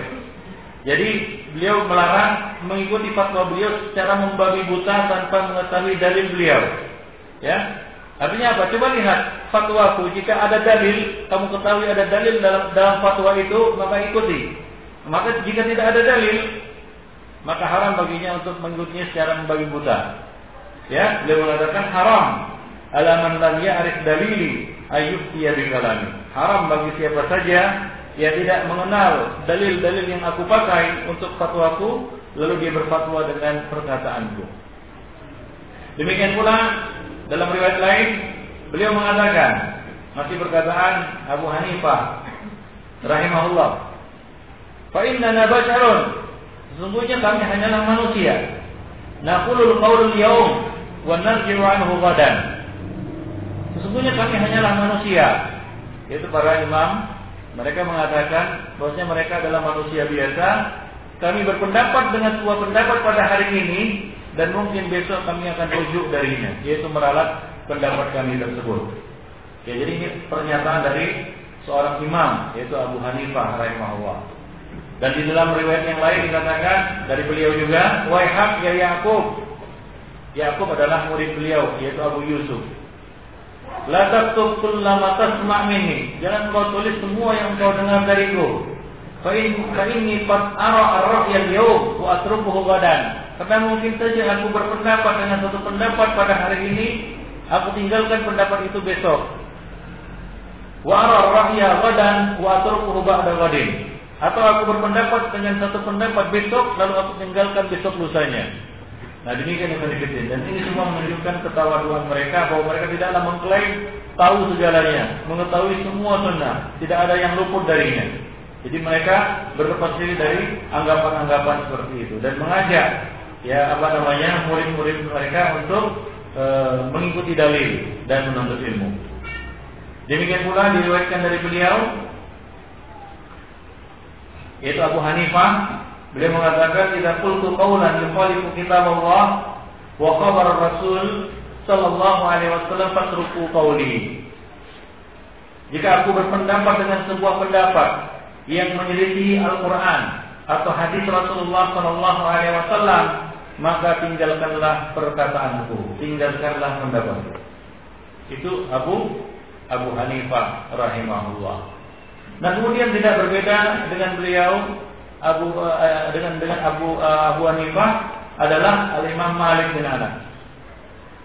Jadi beliau melarang mengikuti fatwa beliau secara membabi buta tanpa mengetahui dalil beliau. Ya, artinya apa? Coba lihat fatwaku. Jika ada dalil, kamu ketahui ada dalil dalam dalam fatwa itu, maka ikuti. Maka jika tidak ada dalil, maka haram baginya untuk mengikutinya secara membabi buta. Ya, beliau mengatakan haram alaman lam ya'rif dalili ayub ia kalami. Haram bagi siapa saja yang tidak mengenal dalil-dalil yang aku pakai untuk fatwaku, lalu dia berfatwa dengan perkataanku. Demikian pula dalam riwayat lain beliau mengatakan masih perkataan Abu Hanifah rahimahullah. Fa inna basharun sesungguhnya kami hanyalah manusia. Naqulul qaulul yaum wa narji'u anhu. Sesungguhnya kami hanyalah manusia. Yaitu para imam. Mereka mengatakan bahwasanya mereka adalah manusia biasa. Kami berpendapat dengan sebuah pendapat pada hari ini dan mungkin besok kami akan rujuk darinya, yaitu meralat pendapat kami tersebut. Ya, jadi ini pernyataan dari seorang imam yaitu Abu Hanifah rahimahullah. Dan di dalam riwayat yang lain dikatakan dari beliau juga, "Wahai ya Yakub." Yakub adalah murid beliau yaitu Abu Yusuf. La taktub kullama tasma' minni. Jangan kau tulis semua yang kau dengar dariku. Fa in fa inni qad ara ar-ra'ya al-yawm gadan. Karena mungkin saja aku berpendapat dengan satu pendapat pada hari ini, aku tinggalkan pendapat itu besok. Wa ara ar-ra'ya gadan wa atrukuhu ba'da. Atau aku berpendapat dengan satu pendapat besok, lalu aku tinggalkan besok lusanya. Nah demikian yang kecil dan ini semua menunjukkan ketawaduan mereka bahwa mereka tidaklah mengklaim tahu segalanya, mengetahui semua sunnah, tidak ada yang luput darinya. Jadi mereka berlepas diri dari anggapan-anggapan seperti itu dan mengajak ya apa namanya murid-murid mereka untuk e, mengikuti dalil dan menuntut ilmu. Demikian pula diriwayatkan dari beliau yaitu Abu Hanifah Beliau mengatakan tidak qultu qawlan yukhalifu kitab Allah wa khabar Rasul sallallahu alaihi wasallam fatruku qawli. Jika aku berpendapat dengan sebuah pendapat yang menyelisih Al-Qur'an atau hadis Rasulullah sallallahu alaihi wasallam, maka tinggalkanlah perkataanku, tinggalkanlah pendapatku. Itu Abu Abu Hanifah rahimahullah. Nah kemudian tidak berbeda dengan beliau Abu uh, dengan dengan Abu uh, Abu Hanifah adalah Al Imam Malik bin Anas.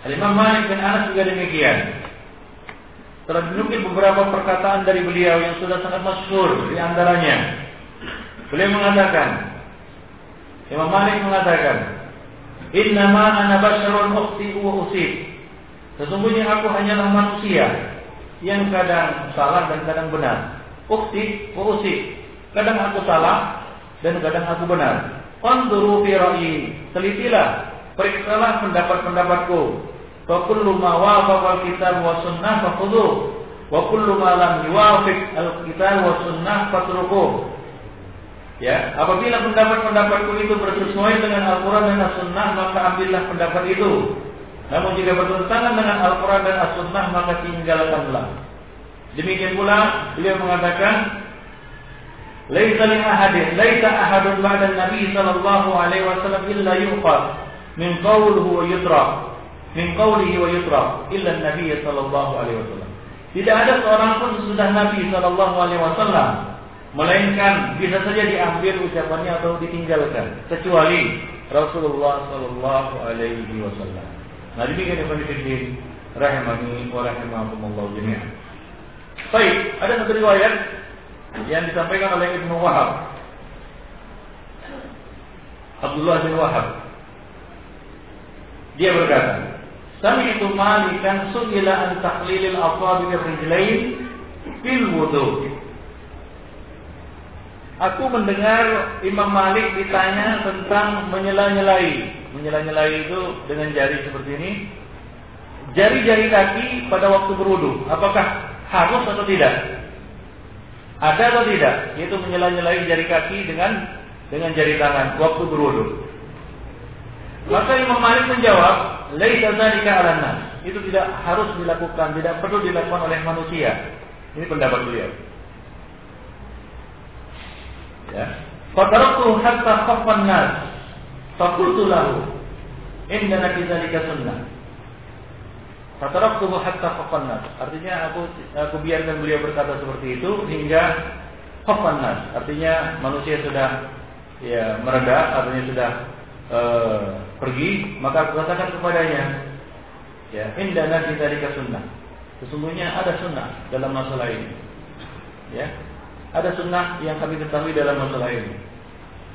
Al Imam Malik bin Anas juga demikian. Telah dinukil beberapa perkataan dari beliau yang sudah sangat masyhur di antaranya. Beliau mengatakan, Imam Malik mengatakan, Innama ana basyarun ukhti wa usib. Sesungguhnya aku hanyalah manusia yang kadang salah dan kadang benar. Ukhti wa usib. Kadang aku salah, dan kadang aku benar. Qanduru fi ra'yi. Telitilah, periksalah pendapat-pendapatku. Fa kullu ma wafaqa al-kitab wa sunnah fakhudhu. Wa lam yuwafiq al-kitab wa fatruku. Ya, apabila pendapat-pendapatku itu bersesuaian dengan Al-Quran dan As-Sunnah, maka ambillah pendapat itu. Namun jika bertentangan dengan Al-Quran dan As-Sunnah, maka tinggalkanlah. Demikian pula beliau mengatakan, Laisa li ahadin, laisa ahadun ba'da Nabi sallallahu alaihi wasallam illa yuqad min qawlihi wa yutra. Min qawlihi wa yutra illa Nabi sallallahu alaihi wasallam. Tidak ada seorang pun sesudah Nabi sallallahu alaihi wasallam melainkan bisa saja diambil ucapannya atau ditinggalkan kecuali Rasulullah Sallallahu Alaihi Wasallam. Nah demikian yang kami rahimani wa rahimakumullah jami'an. Baik, ada satu riwayat yang disampaikan oleh Ibnu Wahab. Abdullah bin Wahab. Dia berkata, Sami'tu Malikan su'ila an taqlilil asabi rijlain fil wudu. Aku mendengar Imam Malik ditanya tentang menyela-nyelai. Menyela-nyelai itu dengan jari seperti ini. Jari-jari kaki pada waktu berwudu, apakah harus atau tidak? Ada atau tidak? Yaitu menyela-nyelai jari kaki dengan dengan jari tangan waktu berwudu. Maka Imam Malik menjawab, "Laisa dzalika nas." Itu tidak harus dilakukan, tidak perlu dilakukan oleh manusia. Ini pendapat beliau. Ya. Fataraktu hatta khaffan nas. Fakultu lahu. Indana fi dzalika sunnah. Fataraktuhu hatta khaffan nas. Artinya aku aku biarkan beliau berkata seperti itu hingga khaffan nas. Artinya manusia sudah ya mereda, artinya sudah uh, pergi, maka aku katakan kepadanya, ya, indana dzalika sunnah. Sesungguhnya ada sunnah dalam masalah ini. Ya, ada sunnah yang kami ketahui dalam masalah ini.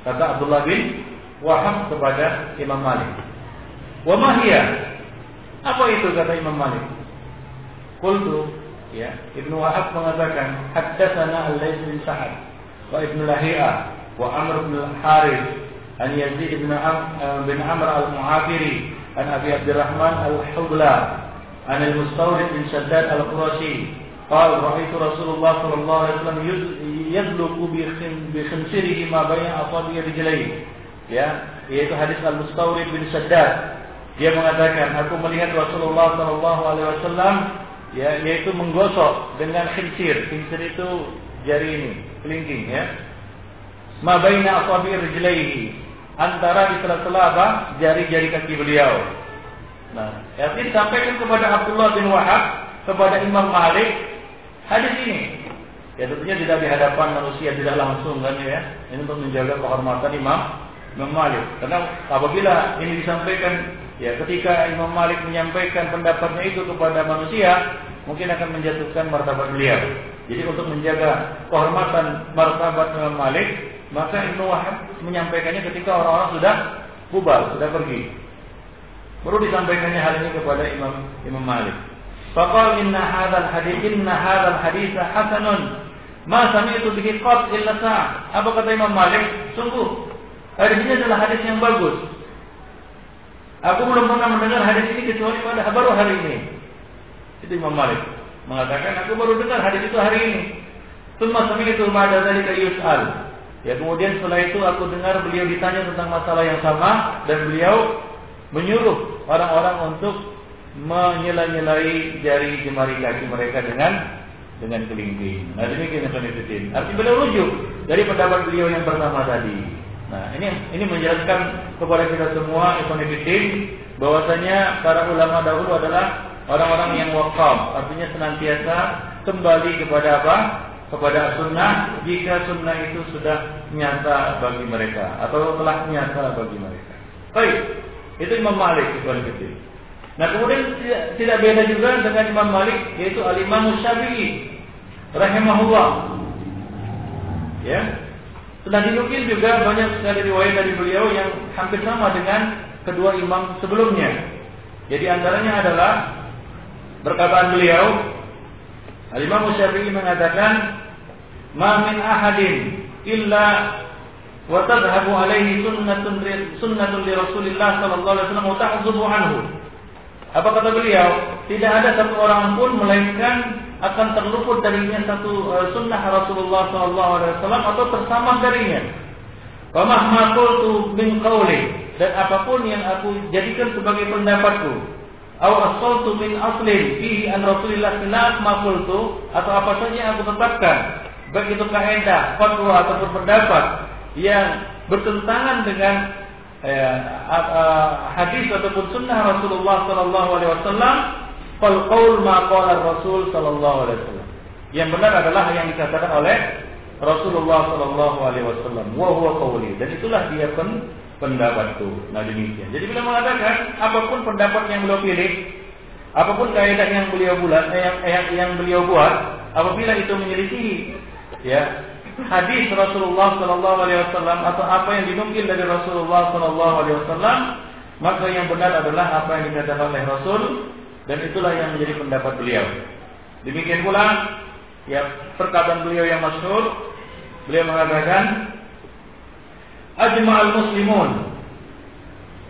Kata Abdullah bin Wahab kepada Imam Malik. Wa mahia? Apa itu kata Imam Malik? Qultu ya, Ibnu Wahab mengatakan haddatsana Al-Laits bin Sa'ad wa Ibnu Lahi'a wa Amr bin Al-Harith an Yazid bin, Am, eh, bin Amr Al-Mu'afiri an Abi Abdurrahman Al-Hubla an Al-Mustawrid bin Shaddad Al-Qurashi قال رأيت رسول الله صلى الله عليه وسلم يدلك بخنصره ما بين أصابع رجليه ya yaitu hadis Al Mustawrid bin Saddad dia mengatakan aku melihat Rasulullah Shallallahu Alaihi Wasallam ya yaitu menggosok dengan khinsir khinsir itu jari ini kelingking ya ma baina asabi rijlaihi antara di sela-sela apa jari-jari kaki beliau nah ini disampaikan kepada Abdullah bin Wahab kepada Imam Malik hadis ini. Ya tentunya tidak di hadapan manusia tidak langsung kan ya. Ini untuk menjaga kehormatan Imam Imam Malik. Karena apabila ini disampaikan ya ketika Imam Malik menyampaikan pendapatnya itu kepada manusia, mungkin akan menjatuhkan martabat beliau. Jadi untuk menjaga kehormatan martabat Imam Malik, maka Ibnu Wahab menyampaikannya ketika orang-orang sudah bubar, sudah pergi. Perlu disampaikannya hal ini kepada Imam Imam Malik. Faqal inna hadzal hadis inna hadzal hadis hasanun. Ma sami'tu bihi qat illa. Apa kata Imam Malik? Sungguh hadis ini adalah hadis yang bagus. Aku belum pernah mendengar hadis ini kecuali pada baru hari ini. Itu Imam Malik mengatakan aku baru dengar hadis itu hari ini. Semua sami'tu ba'da dzalika yus'al. Ya kemudian setelah itu aku dengar beliau ditanya tentang masalah yang sama dan beliau menyuruh orang-orang untuk menyela-nyelai jari jemari kaki mereka dengan dengan kelingking. Nah demikian Ibn Artinya beliau rujuk dari pendapat beliau yang pertama tadi. Nah ini ini menjelaskan kepada kita semua Ibn bahwasanya para ulama dahulu adalah orang-orang yang wakaf, artinya senantiasa kembali kepada apa? Kepada sunnah jika sunnah itu sudah nyata bagi mereka atau telah nyata bagi mereka. Baik, itu Imam Malik Ibn Nah kemudian tidak, tidak beda juga dengan Imam Malik yaitu Al Imam rahimahullah. Ya. Sudah dinukil juga banyak sekali riwayat dari beliau yang hampir sama dengan kedua imam sebelumnya. Jadi antaranya adalah perkataan beliau Al Imam Syafi'i mengatakan Ma min ahadin illa wa tadhhabu alaihi sunnatun sunnatun li Rasulillah sallallahu alaihi wasallam wa ta'zubu anhu apa kata beliau? Tidak ada satu orang pun melainkan akan terluput darinya satu uh, sunnah Rasulullah SAW atau tersamar darinya. Wa mahma qultu min qawli dan apa pun yang aku jadikan sebagai pendapatku au asaltu min aslin fihi an Rasulillah ma qultu atau apa saja yang aku tetapkan baik itu kaidah, fatwa ataupun pendapat yang bertentangan dengan eh, hadis ataupun sunnah Rasulullah sallallahu alaihi wasallam fal qaul ma qala Rasul sallallahu alaihi wasallam yang benar adalah yang dikatakan oleh Rasulullah Shallallahu Alaihi Wasallam. Wahwa kauli dan itulah dia pen pendapatku. Nah demikian. Jadi bila mengatakan apa pun pendapat yang beliau pilih, apa pun kaidah yang beliau buat, eh, yang, yang, yang beliau buat, apabila itu menyelisihi, ya hadis Rasulullah Shallallahu Alaihi Wasallam atau apa yang dinukil dari Rasulullah Shallallahu Alaihi Wasallam, maka yang benar adalah apa yang dikatakan oleh Rasul dan itulah yang menjadi pendapat beliau. Demikian pula ya perkataan beliau yang masyhur beliau mengatakan ajma'al muslimun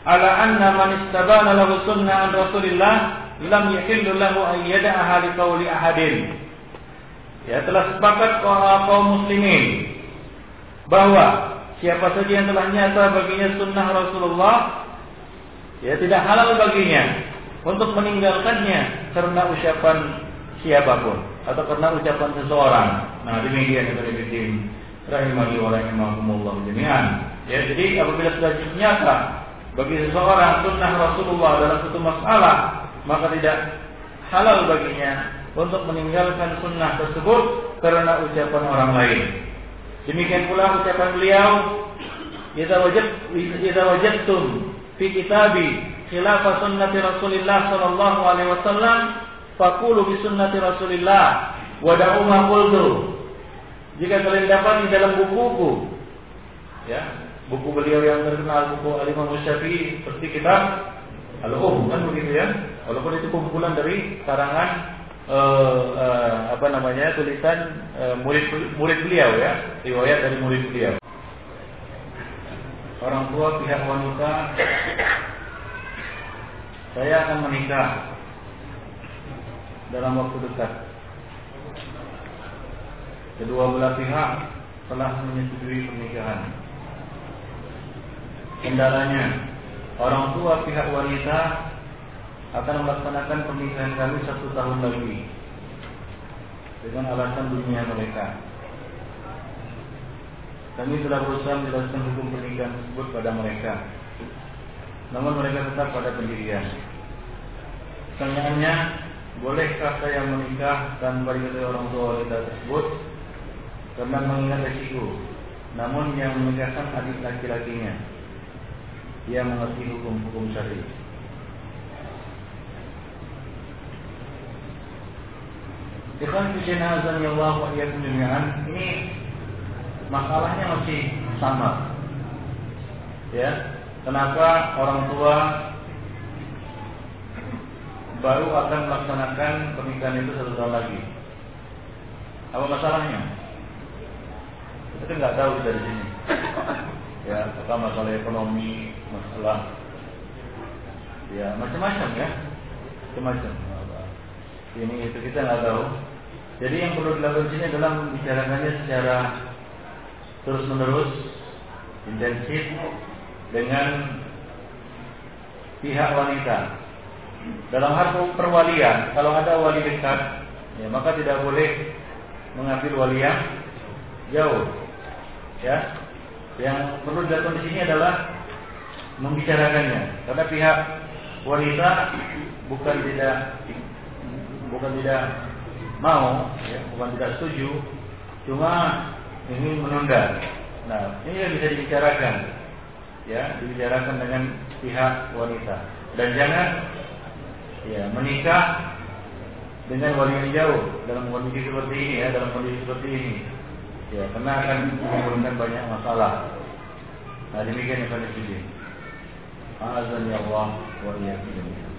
ala anna man istabana lahu sunnah an Rasulillah lam yahillu lahu an yada'aha li qawli ahadin ya telah sepakat kaum muslimin bahwa siapa saja yang telah nyata baginya sunnah Rasulullah ya tidak halal baginya untuk meninggalkannya karena ucapan siapa pun atau karena ucapan seseorang. Nah, demikian yang terjadi rahimani wa rahimakumullah jami'an. Ya, jadi apabila sudah nyata bagi seseorang sunnah Rasulullah dalam satu masalah, maka tidak halal baginya untuk meninggalkan sunnah tersebut karena ucapan orang lain. Demikian pula ucapan beliau, "Idza wajad idza wajadtum fi kitabi khilafah sunnati Rasulillah sallallahu alaihi wasallam Fakulu bi sunnati Rasulillah wa da'u ma qultu. Jika kalian dapat di dalam buku-buku ya, buku beliau yang terkenal buku Al-Imam Syafi'i seperti kitab Al-Um kan begitu ya. Walaupun itu kumpulan dari karangan uh, uh, apa namanya tulisan uh, murid murid beliau ya, riwayat dari murid beliau. Orang tua pihak wanita saya akan menikah dalam waktu dekat. Kedua belah pihak telah menyetujui pernikahan. Kendalanya, orang tua pihak wanita akan melaksanakan pernikahan kami satu tahun lagi dengan alasan dunia mereka. Kami telah berusaha menjelaskan hukum pernikahan tersebut pada mereka. Namun mereka tetap pada pendirian. Pertanyaannya, Bolehkah saya menikah dan diketahui orang tua wanita tersebut karena mengingat resiko? Namun yang menikahkan adik laki-lakinya, dia mengerti hukum-hukum syari. Ikhwan Fishina Azan Ya Allah wa Ini masalahnya masih sama Ya Kenapa orang tua baru akan melaksanakan pernikahan itu satu tahun lagi. Apa masalahnya? Kita nggak tahu dari sini. Ya, apakah masalah ekonomi, masalah ya macam-macam ya, macam-macam. Ini itu kita nggak tahu. Jadi yang perlu dilakukan sini adalah membicarakannya secara terus menerus, intensif dengan pihak wanita dalam hal perwalian, kalau ada wali dekat, ya maka tidak boleh mengambil wali yang jauh. Ya, yang perlu dilakukan di sini adalah membicarakannya, karena pihak wanita bukan tidak bukan tidak mau, ya, bukan tidak setuju, cuma ingin menunda. Nah, ini yang bisa dibicarakan, ya, dibicarakan dengan pihak wanita. Dan jangan ya menikah dengan yang jauh dalam kondisi seperti ini ya dalam kondisi seperti ini. Ya karena akan menimbulkan banyak masalah. Nah demikian yang kami Azan ya Allah wa iyyakum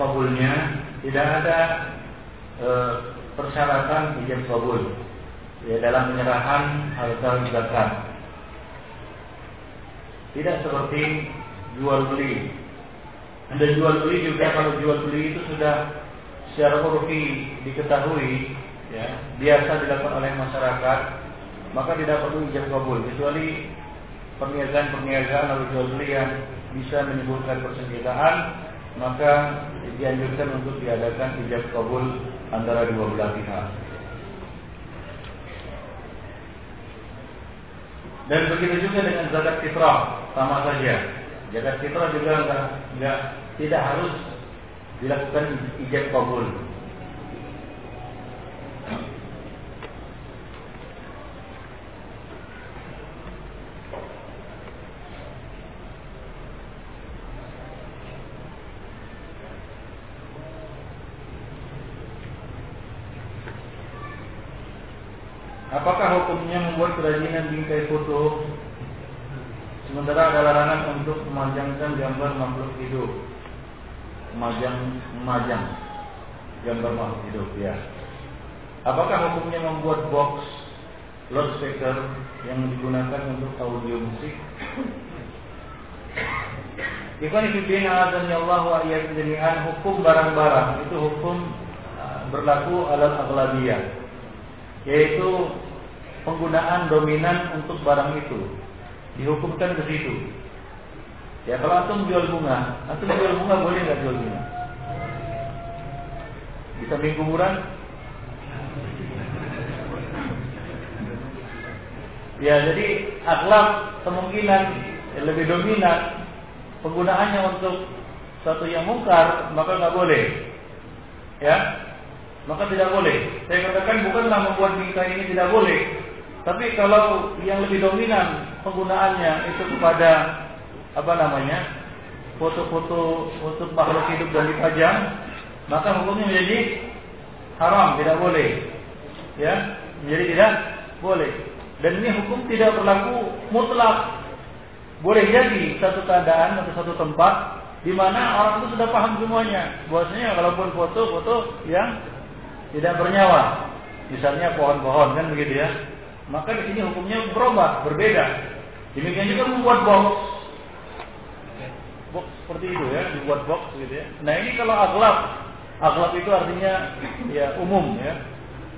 kabulnya, tidak ada uh, persyaratan izin kabul ya dalam penyerahan harta zakat. Tidak seperti jual beli. Ada jual beli juga kalau jual beli itu sudah secara urfi diketahui ya biasa dilakukan oleh masyarakat maka tidak perlu ijab kabul kecuali perniagaan-perniagaan atau jual beli yang bisa menimbulkan persengketaan maka dianjurkan untuk diadakan ijab kabul antara dua belah pihak. Dan begitu juga dengan zakat fitrah sama saja. Zakat fitrah juga enggak, enggak tidak harus dilakukan ijab kabul. Apakah hukumnya membuat kerajinan bingkai foto Sementara ada larangan untuk memanjangkan gambar makhluk hidup Memajang, memajang gambar makhluk hidup ya Apakah hukumnya membuat box loudspeaker yang digunakan untuk audio musik? Ikhwan fillah azan Allah wa jami'an hukum barang-barang itu hukum uh, berlaku alal aghlabiyah yaitu penggunaan dominan untuk barang itu dihukumkan ke situ. Ya kalau antum jual bunga, antum jual bunga boleh nggak jual bunga? Bisa samping kuburan? Ya jadi akhlak kemungkinan lebih dominan penggunaannya untuk satu yang mungkar maka nggak boleh. Ya, maka tidak boleh. Saya katakan bukanlah membuat nikah ini tidak boleh, tapi kalau yang lebih dominan penggunaannya itu kepada apa namanya foto-foto untuk makhluk hidup dan dipajang, maka hukumnya menjadi haram, tidak boleh. Ya, menjadi tidak boleh. Dan ini hukum tidak berlaku mutlak. Boleh jadi satu keadaan atau satu tempat di mana orang itu sudah paham semuanya. Bahwasanya kalaupun foto-foto yang tidak bernyawa. Misalnya pohon-pohon kan begitu ya. Maka di sini hukumnya berubah, berbeda. Demikian juga membuat box. Box seperti itu ya, dibuat box gitu ya. Nah ini kalau aglab, aglab itu artinya ya umum ya.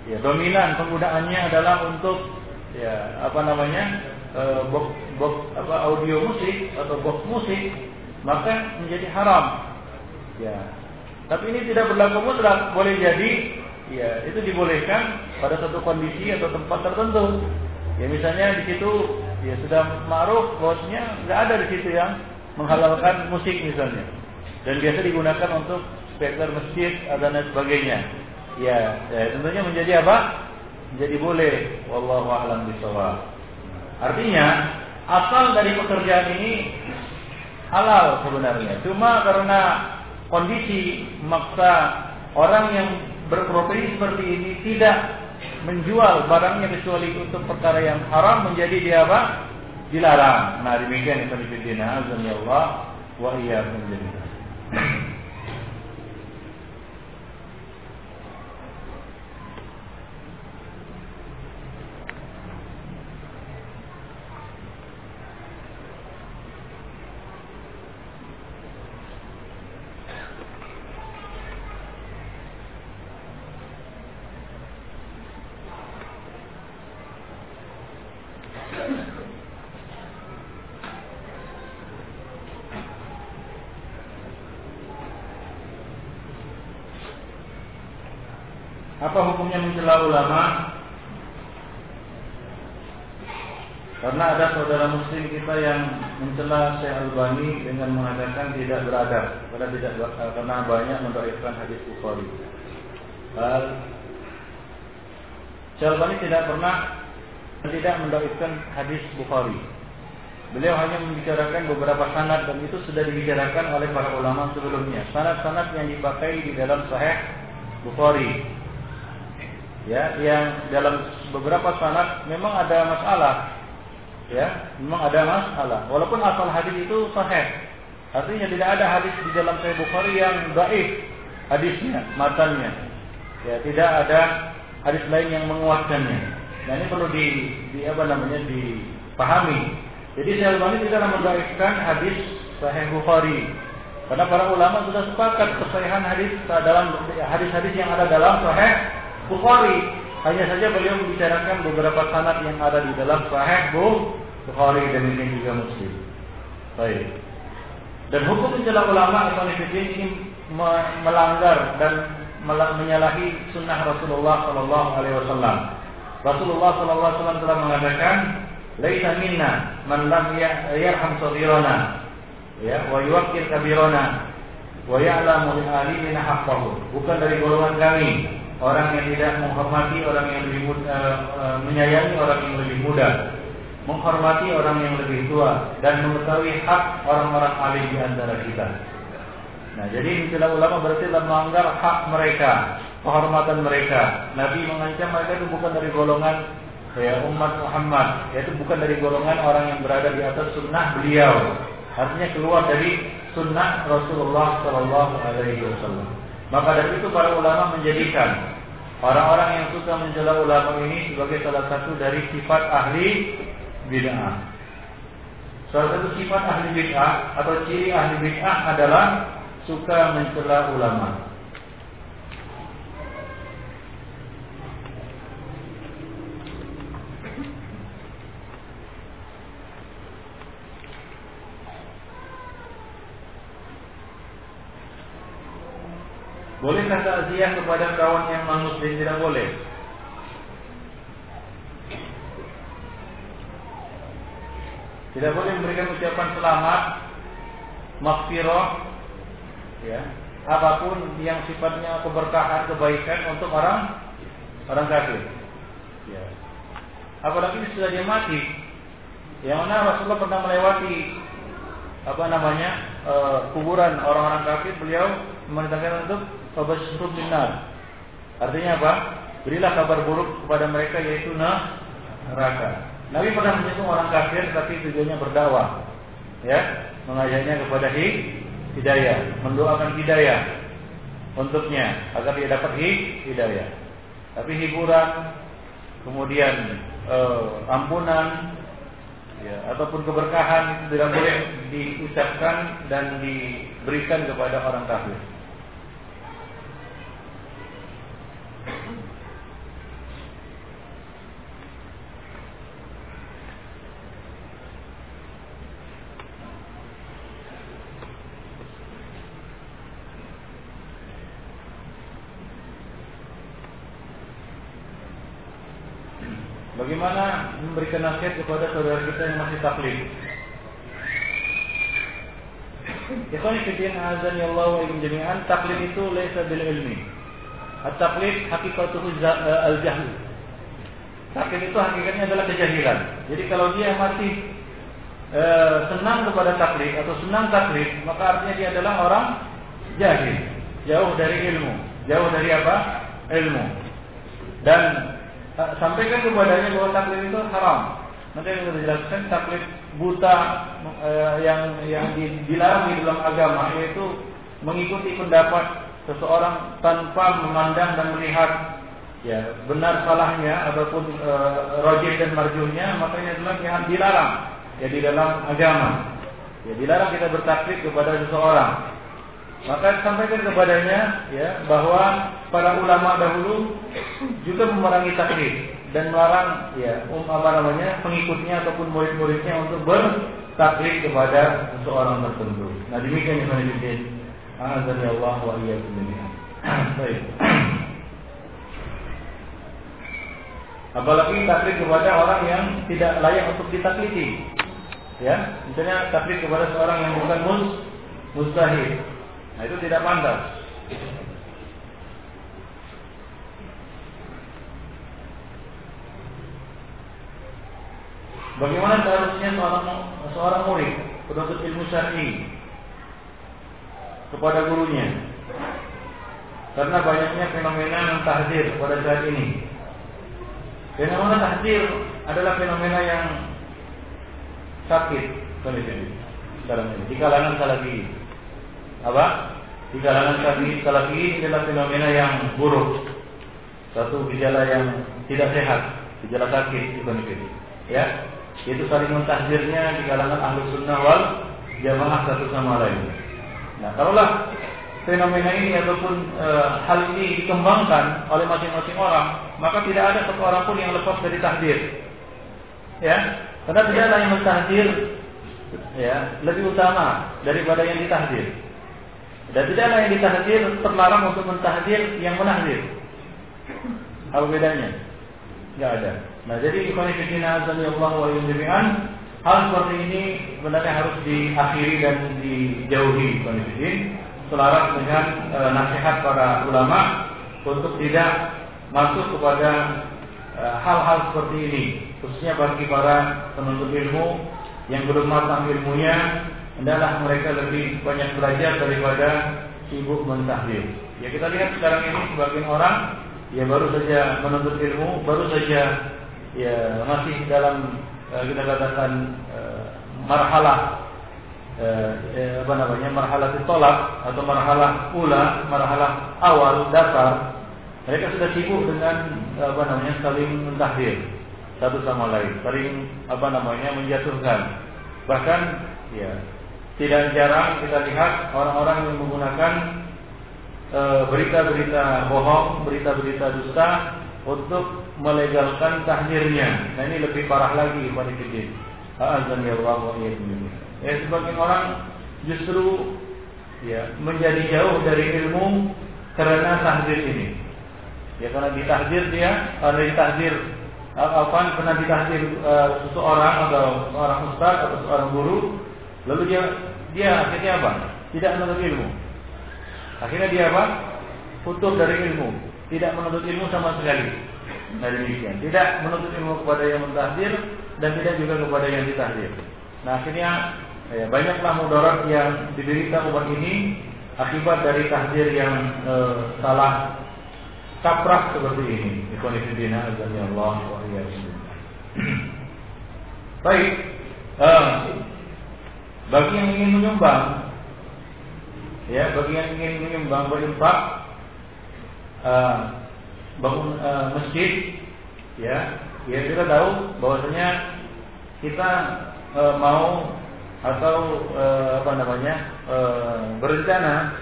Ya dominan penggunaannya adalah untuk ya apa namanya uh, box box apa audio musik atau box musik maka menjadi haram. Ya. Tapi ini tidak berlaku mutlak, boleh jadi ya itu dibolehkan pada satu kondisi atau tempat tertentu. Ya misalnya di situ ya sudah ma'ruf bosnya nggak ada di situ yang menghalalkan musik misalnya. Dan biasa digunakan untuk speaker masjid dan lain sebagainya. Ya, ya tentunya menjadi apa? Menjadi boleh. Wallahu a'lam bishawab. Artinya asal dari pekerjaan ini halal sebenarnya. Cuma karena kondisi maksa orang yang berprofesi seperti ini tidak menjual barangnya kecuali untuk perkara yang haram menjadi dia apa? Dilarang. Nah demikian itu di azan ya Allah wa iyyakum jami'an. Apa hukumnya mencela ulama? Karena ada saudara muslim kita yang mencela Syekh Albani dengan mengatakan tidak beradab, karena tidak karena banyak mendorifkan hadis Bukhari. Syekh Albani tidak pernah tidak mendorifkan hadis Bukhari. Beliau hanya membicarakan beberapa sanad dan itu sudah dibicarakan oleh para ulama sebelumnya. Sanad-sanad yang dipakai di dalam Sahih Bukhari ya yang dalam beberapa sanad memang ada masalah. Ya memang ada masalah. Walaupun asal hadis itu sahih. Artinya tidak ada hadis di dalam Sahih Bukhari yang baik hadisnya matanya. Ya tidak ada hadis lain yang menguatkannya. Nah ini perlu di, di apa namanya dipahami. Jadi Syekh Albani tidak mendaifkan hadis Sahih Bukhari. Karena para ulama sudah sepakat kesahihan hadis dalam hadis-hadis yang ada dalam Sahih Bukhari. Hanya saja beliau membicarakan beberapa sanad yang ada di dalam Sahih Bukhari dan ini juga Muslim. Baik. Dan hukum mencela ulama atau ini melanggar dan menyalahi sunnah Rasulullah Sallallahu Alaihi Wasallam. Rasulullah Sallallahu Alaihi Wasallam telah mengatakan, "Laisa minna man lam ya-, yarham saghirana ya wa yuwaqqir kabirana wa ya'lamu li alimina haqqahu." Bukan dari golongan kami orang yang tidak menghormati orang yang lebih muda, uh, uh, menyayangi orang yang lebih muda, menghormati orang yang lebih tua dan mengetahui hak orang-orang alim di antara kita. Nah, jadi istilah ulama berarti adalah melanggar hak mereka, kehormatan mereka. Nabi mengancam mereka itu bukan dari golongan ya umat Muhammad, yaitu bukan dari golongan orang yang berada di atas sunnah beliau. Artinya keluar dari sunnah Rasulullah Shallallahu Alaihi Wasallam. Maka dari itu para ulama menjadikan Orang-orang yang suka mencela ulama ini sebagai salah satu dari sifat ahli bid'ah. Salah satu sifat ahli bid'ah atau ciri ahli bid'ah adalah suka mencela ulama. Bolehkah takziah kepada kawan yang non muslim tidak boleh? Tidak boleh memberikan ucapan selamat, maghfirah, ya, apa pun yang sifatnya keberkahan, kebaikan untuk orang orang kafir. Ya. Apalagi sudah dia mati. Yang mana Rasulullah pernah melewati apa namanya e, kuburan orang-orang kafir, beliau memerintahkan untuk fabashshirhum binar. Artinya apa? Berilah kabar buruk kepada mereka yaitu neraka. Nabi pernah menyinggung orang kafir tapi tujuannya berdakwah. Ya, mengajarnya kepada hidayah, mendoakan hidayah untuknya agar dia dapat hidayah. Tapi hiburan, kemudian eh, ampunan, ya, ataupun keberkahan itu tidak boleh diucapkan dan diberikan kepada orang kafir. Bagaimana memberikan nasihat kepada saudara kita yang masih taklid? Ikhwan fillah azan ya Allah wa jami'an taklid itu laisa bil ilmi. Hakikatuhu eh, al-jahl. Taklid itu hakikatnya adalah kejahilan. Jadi kalau dia masih e, senang kepada taklid atau senang taklid, maka artinya dia adalah orang jahil, jauh dari ilmu, jauh dari apa? Ilmu. Dan sampaikan kepadanya bahwa taklid itu haram. Nanti yang kita jelaskan taklid buta eh, yang yang dilarang di dalam agama yaitu mengikuti pendapat seseorang tanpa memandang dan melihat ya benar salahnya ataupun eh, rojih dan marjuhnya maka ini adalah yang dilarang ya di dalam agama. Ya dilarang kita bertaklid kepada seseorang. Maka sampaikan kepadanya ya bahwa para ulama dahulu juga memerangi taklid dan melarang ya um, apa namanya pengikutnya ataupun murid-muridnya untuk bertaklid kepada seseorang tertentu. Nah demikian yang saya bikin. Azan ya Allah wa iyyakum Baik. Apalagi taklid kepada orang yang tidak layak untuk ditaklidi. Ya, misalnya taklid kepada seorang yang bukan mus mustahil Nah itu tidak pantas. Bagaimana seharusnya seorang seorang murid penuntut ilmu syar'i kepada gurunya? Karena banyaknya fenomena mentahdir pada saat ini. Fenomena tahdir adalah fenomena yang sakit dalam ini di kalangan salafi. Apa? Di kalangan salafi, salafi adalah fenomena yang buruk. Satu gejala yang tidak sehat, gejala sakit di kondisi Ya, itu saling mentahdirnya di kalangan ahlu sunnah wal jamaah satu sama lain. Nah, kalaulah fenomena ini ataupun e, hal ini dikembangkan oleh masing-masing orang, maka tidak ada satu orang pun yang lepas dari tahdir. Ya, karena tidak ada yang mentahdir ya lebih utama daripada yang ditahdir. Dan tidak ada yang ditahdir terlarang untuk mentahdir yang menahdir. Apa bedanya? Tidak ada. Nah, jadi ikhwan fillah azza wa jalla hal seperti ini sebenarnya harus diakhiri dan dijauhi ikhwan selaras dengan e, nasihat para ulama untuk tidak masuk kepada e, hal-hal e, seperti ini khususnya bagi para penuntut ilmu yang belum matang ilmunya hendaklah mereka lebih banyak belajar daripada sibuk mentahdir. Ya kita lihat sekarang ini sebagian orang ya baru saja menuntut ilmu, baru saja ya masih dalam kita katakan marhalah Eh, eh, apa namanya marhalah tolak atau marhalah ula, marhalah awal dasar, mereka sudah sibuk dengan apa namanya saling mentahdir satu sama lain, saling apa namanya menjatuhkan. Bahkan ya tidak jarang kita lihat orang-orang yang menggunakan eh, berita-berita e, bohong, berita-berita dusta untuk melegalkan tahdirnya. Nah ini lebih parah lagi pada kita. Ya sebagian orang justru ya menjadi jauh dari ilmu karena tahdir ini. Ya karena ditahdir dia, karena ditahdir apa pernah ditahdir uh, seseorang atau seorang ustaz atau seorang guru, lalu dia dia akhirnya apa? Tidak menuntut ilmu. Akhirnya dia apa? Putus dari ilmu, tidak menuntut ilmu sama sekali. Nah demikian, tidak menuntut ilmu kepada yang mentahdir dan tidak juga kepada yang ditahdir. Nah akhirnya Ya, banyaklah mudarat yang diderita umat ini akibat dari tahdir yang e, salah kaprah seperti ini. Ikhwanifidina azan ya Allah wa Baik. Uh, bagi yang ingin menyumbang ya, bagi yang ingin menyumbang berinfak uh, bangun uh, masjid ya, ya kita tahu bahwasanya kita uh, mau atau apa namanya berencana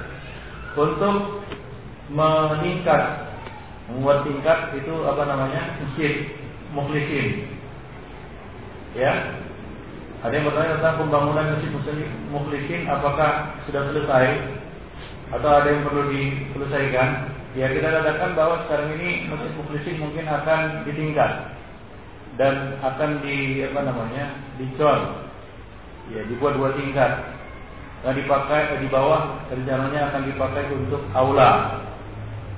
untuk meningkat membuat tingkat itu apa namanya masjid mukhlisin ya ada yang bertanya tentang pembangunan masjid mukhlisin apakah sudah selesai? Atau ada yang perlu diselesaikan? Ya kita katakan bahwa sekarang ini masjid mukhlisin mungkin akan ditingkat dan akan di apa namanya dicor ya dibuat dua tingkat. Yang dipakai di bawah rencananya akan dipakai untuk aula.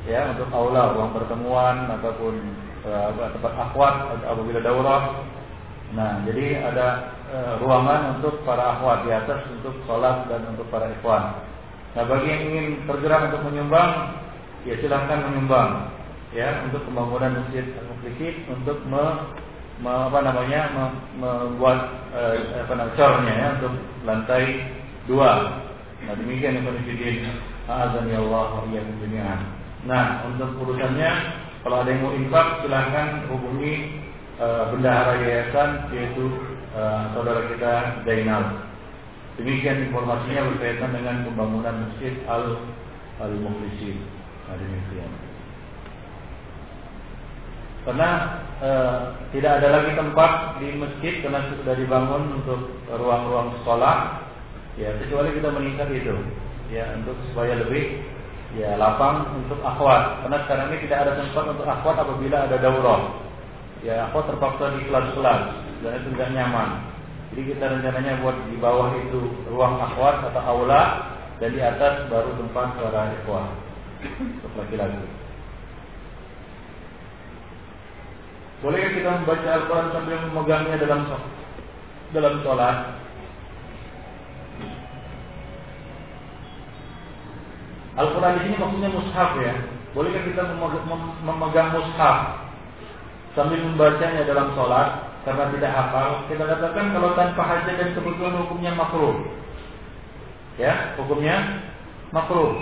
Ya untuk aula ruang pertemuan ataupun uh, tempat akhwat apabila daurah. Nah jadi ada ruangan untuk para akhwat di atas untuk sholat dan untuk para ikhwan nah bagi yang ingin tergerak untuk menyumbang ya silahkan menyumbang ya untuk pembangunan masjid al-muflisin untuk me apa namanya membuat eh, apa namanya cornya ya untuk lantai dua. Nah demikian yang penting Azan ya Allah ya jami'an. Nah untuk urusannya kalau ada yang mau infak silahkan hubungi uh, bendahara yayasan yaitu uh, saudara kita Zainal. Demikian informasinya berkaitan dengan pembangunan masjid Al Al. Nah, demikian. Karena e, tidak ada lagi tempat di masjid karena sudah dibangun untuk ruang-ruang sekolah, ya kecuali kita meningkat itu, ya untuk supaya lebih ya lapang untuk akhwat. Karena sekarang ini tidak ada tempat untuk akhwat apabila ada daurah. Ya akhwat terpaksa di kelas-kelas dan itu tidak nyaman. Jadi kita rencananya buat di bawah itu ruang akhwat atau aula dan di atas baru tempat para ikhwah untuk laki-laki. Boleh kita membaca Al-Quran sambil memegangnya dalam dalam sholat? Al-Quran di sini maksudnya mushaf ya. Bolehkah kita memegang mushaf? Sambil membacanya dalam sholat karena tidak hafal, kita katakan kalau tanpa hajat dan kebutuhan hukumnya makruh. Ya, hukumnya makruh.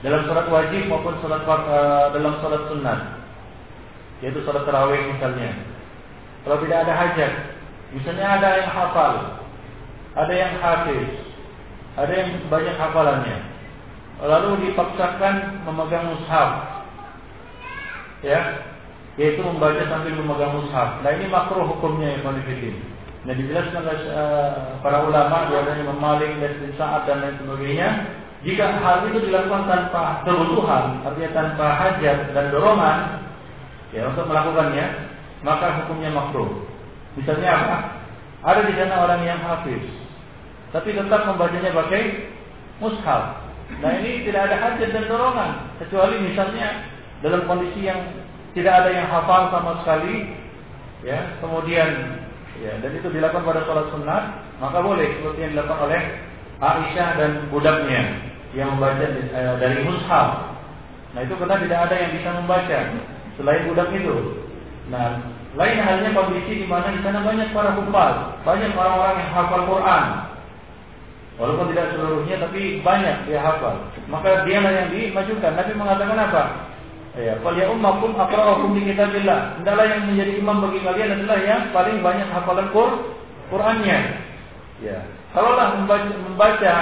Dalam sholat wajib maupun sholat uh, dalam sholat sunnah, yaitu sholat tarawih misalnya. Kalau tidak ada hajat, misalnya ada yang hafal, ada yang hafiz, ada yang banyak hafalannya, lalu dipaksakan memegang mushaf, ya yaitu membaca sambil memegang mushaf. Nah ini makruh hukumnya ya konfidin. Nah dijelaskan oleh uh, para ulama biasanya memaling dan saat dan lain sebagainya. Jika hal itu dilakukan tanpa kebutuhan, artinya tanpa hajat dan dorongan, ya untuk melakukannya, maka hukumnya makruh. Misalnya apa? Ada di sana orang yang hafiz, tapi tetap membacanya pakai mushaf. Nah ini tidak ada hajat dan dorongan, kecuali misalnya dalam kondisi yang tidak ada yang hafal sama sekali, ya, kemudian ya, dan itu dilakukan pada sholat sunat, maka boleh seperti yang dilakukan oleh Aisyah dan budaknya yang membaca eh, dari mushaf. Nah itu karena tidak ada yang bisa membaca selain budak itu. Nah lain halnya kondisi di mana di sana banyak para hufal, banyak orang-orang yang hafal Quran. Walaupun tidak seluruhnya tapi banyak dia hafal. Maka dialah yang dimajukan. Nabi mengatakan apa? Ya, fal ya ummakum aqra'ukum bi kitabillah. Hendaklah yang menjadi imam bagi kalian adalah yang paling banyak hafalan Qur Qur'annya. Ya. Kalaulah membaca, membaca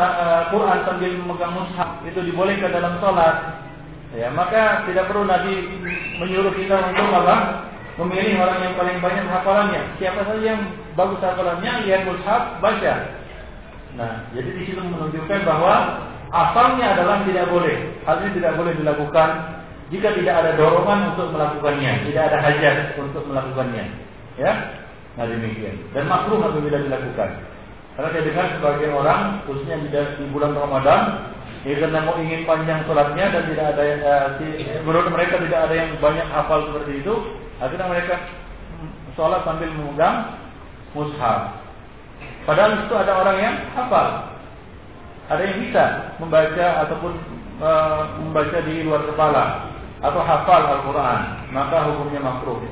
uh, Quran sambil memegang mushaf itu dibolehkan dalam sholat, ya maka tidak perlu Nabi menyuruh kita untuk apa? Memilih orang yang paling banyak hafalannya. Siapa saja yang bagus hafalannya, lihat mushaf, baca. Nah, jadi di situ menunjukkan bahwa Asalnya adalah tidak boleh. Hal ini tidak boleh dilakukan jika tidak ada dorongan untuk melakukannya, tidak ada hajat untuk melakukannya. Ya, nah demikian. Dan makruh apabila dilakukan. Karena saya dengar sebagian orang, khususnya di bulan Ramadan, ya karena mau ingin panjang sholatnya dan tidak ada yang, uh, menurut mereka tidak ada yang banyak hafal seperti itu, akhirnya mereka sholat sambil memegang mushaf. Padahal itu ada orang yang hafal, ada yang bisa membaca ataupun e, membaca di luar kepala atau hafal Al-Quran, maka hukumnya makruh di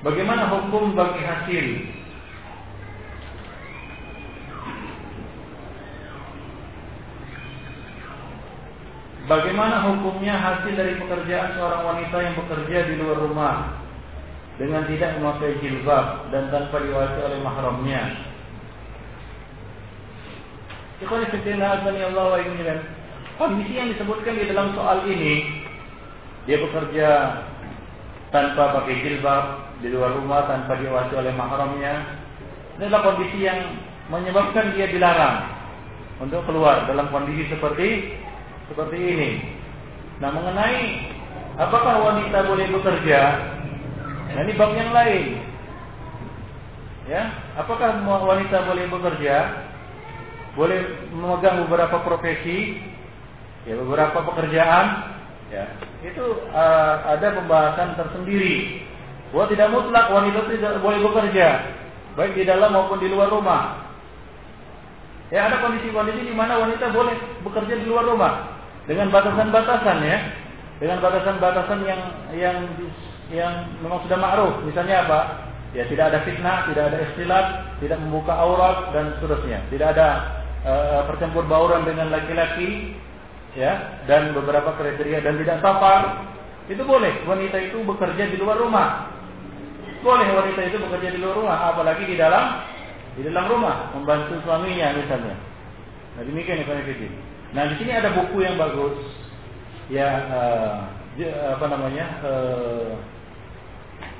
Bagaimana hukum bagi hasil? Bagaimana hukumnya hasil dari pekerjaan seorang wanita yang bekerja di luar rumah dengan tidak memakai jilbab dan tanpa diwasi oleh mahramnya. Ikhwan fillah Allah wa Kondisi yang disebutkan di dalam soal ini dia bekerja tanpa pakai jilbab di luar rumah tanpa diwasi oleh mahramnya. Ini adalah kondisi yang menyebabkan dia dilarang untuk keluar dalam kondisi seperti seperti ini. Nah, mengenai apakah wanita boleh bekerja Nah ini bab yang lain. Ya, apakah wanita boleh bekerja? Boleh memegang beberapa profesi, ya beberapa pekerjaan, ya. Itu uh, ada pembahasan tersendiri. Bahwa tidak mutlak wanita tidak boleh bekerja, baik di dalam maupun di luar rumah. Ya ada kondisi-kondisi di mana wanita boleh bekerja di luar rumah dengan batasan-batasan ya, dengan batasan-batasan yang yang yang memang sudah ma'ruf. Misalnya apa? Ya tidak ada fitnah, tidak ada istilah, tidak membuka aurat dan seterusnya. Tidak ada uh, percampur bauran dengan laki-laki, ya, dan beberapa kriteria dan tidak safar. Itu boleh. Wanita itu bekerja di luar rumah. Boleh wanita itu bekerja di luar rumah, apalagi di dalam di dalam rumah membantu suaminya misalnya. Nah demikian ya Nah di sini ada buku yang bagus, ya uh, apa namanya uh,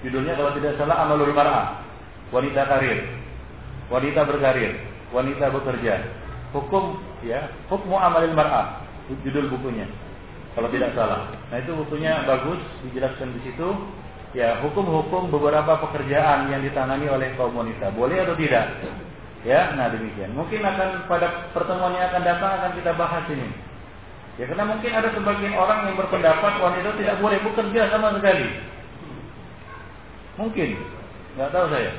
Judulnya kalau tidak salah Amalul Mar'ah. Wanita karir. Wanita berkarir. Wanita bekerja. Hukum ya, Hukmu Amalul Mar'ah. Judul bukunya. Kalau tidak salah. Nah, itu bukunya bagus dijelaskan di situ. Ya, hukum-hukum beberapa pekerjaan yang ditangani oleh kaum wanita. Boleh atau tidak? Ya, nah demikian. Mungkin akan pada pertemuan yang akan datang akan kita bahas ini. Ya, karena mungkin ada sebagian orang yang berpendapat wanita tidak boleh bekerja sama sekali. Mungkin, nggak tahu saya.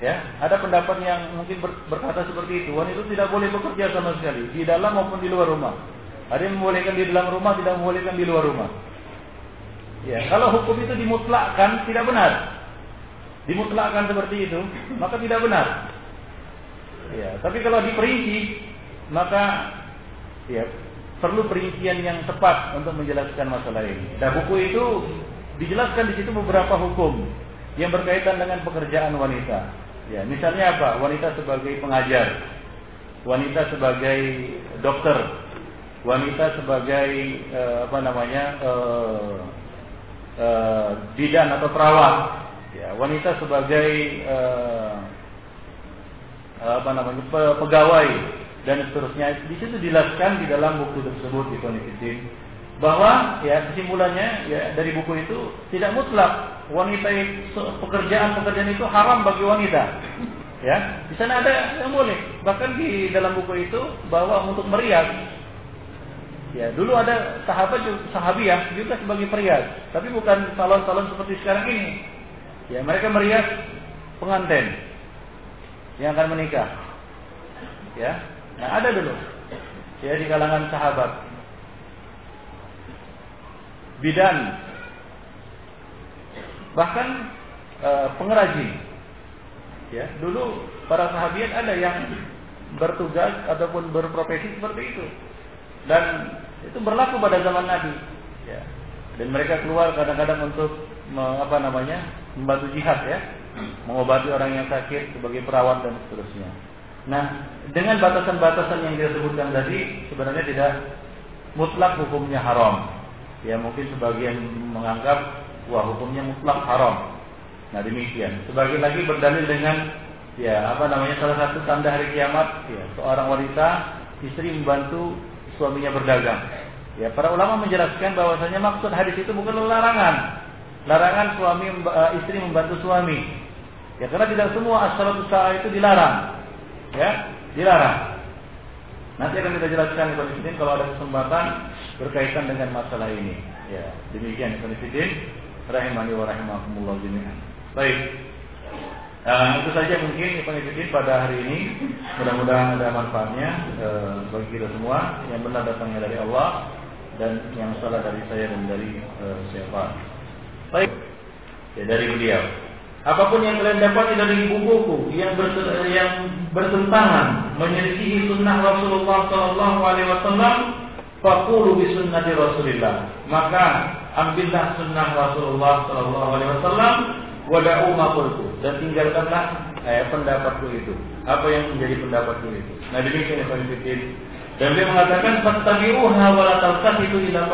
Ya, ada pendapat yang mungkin ber, berkata seperti itu. Wanita tidak boleh bekerja sama sekali di dalam maupun di luar rumah. Ada yang membolehkan di dalam rumah, tidak membolehkan di luar rumah. Ya, kalau hukum itu dimutlakkan tidak benar. Dimutlakkan seperti itu, maka tidak benar. Ya, tapi kalau diperinci, maka ya perlu perincian yang tepat untuk menjelaskan masalah ini. Nah, buku itu dijelaskan di situ beberapa hukum yang berkaitan dengan pekerjaan wanita. Ya, misalnya apa? Wanita sebagai pengajar, wanita sebagai dokter, wanita sebagai uh, apa namanya uh, uh, bidan atau perawat, ya, wanita sebagai uh, apa namanya pegawai dan seterusnya. Di situ dijelaskan di dalam buku tersebut di Konfidin bahwa ya kesimpulannya ya dari buku itu tidak mutlak wanita pekerjaan-pekerjaan itu haram bagi wanita. Ya, di sana ada yang boleh. Bahkan di dalam buku itu bahwa untuk merias Ya, dulu ada sahabat sahabiah juga sebagai perias, tapi bukan salon-salon seperti sekarang ini. Ya, mereka merias pengantin yang akan menikah. Ya. Nah, ada dulu. Ya di kalangan sahabat. Bidan. Bahkan e, pengrajin. Ya, dulu para sahabat ada yang bertugas ataupun berprofesi seperti itu dan itu berlaku pada zaman Nabi. Ya. Dan mereka keluar kadang-kadang untuk me, apa namanya membantu jihad ya, mengobati orang yang sakit sebagai perawat dan seterusnya. Nah, dengan batasan-batasan yang disebutkan tadi sebenarnya tidak mutlak hukumnya haram. Ya mungkin sebagian menganggap wah hukumnya mutlak haram. Nah demikian. Sebagian lagi berdalil dengan ya apa namanya salah satu tanda hari kiamat ya seorang wanita istri membantu suaminya berdagang. Ya, para ulama menjelaskan bahwasanya maksud hadis itu bukan larangan. Larangan suami uh, istri membantu suami. Ya, karena tidak semua asal usaha itu dilarang. Ya, dilarang. Nanti akan kita jelaskan Ibn kalau ada kesempatan berkaitan dengan masalah ini. Ya, demikian Ibn rahimani wa rahimakumullah jami'an. Baik. Nah, itu saja mungkin pengikutin pada hari ini. Mudah-mudahan ada manfaatnya eh, bagi kita semua. Yang benar datangnya dari Allah dan yang salah dari saya dan dari eh, siapa. Baik, ya dari beliau. Apa pun yang kalian dapat dari buku-buku yang, yang bertentangan menyelisihi sunnah Rasulullah Sallallahu Alaihi Wasallam, fakulu bi sunnati Rasulillah. Maka ambillah sunnah Rasulullah Sallallahu Alaihi Wasallam wada'u ma dan tinggalkanlah eh, pendapatku itu. Apa yang menjadi pendapatku itu. Nah demikian yang Dan dia mengatakan fattabi'uha wa taltafitu ila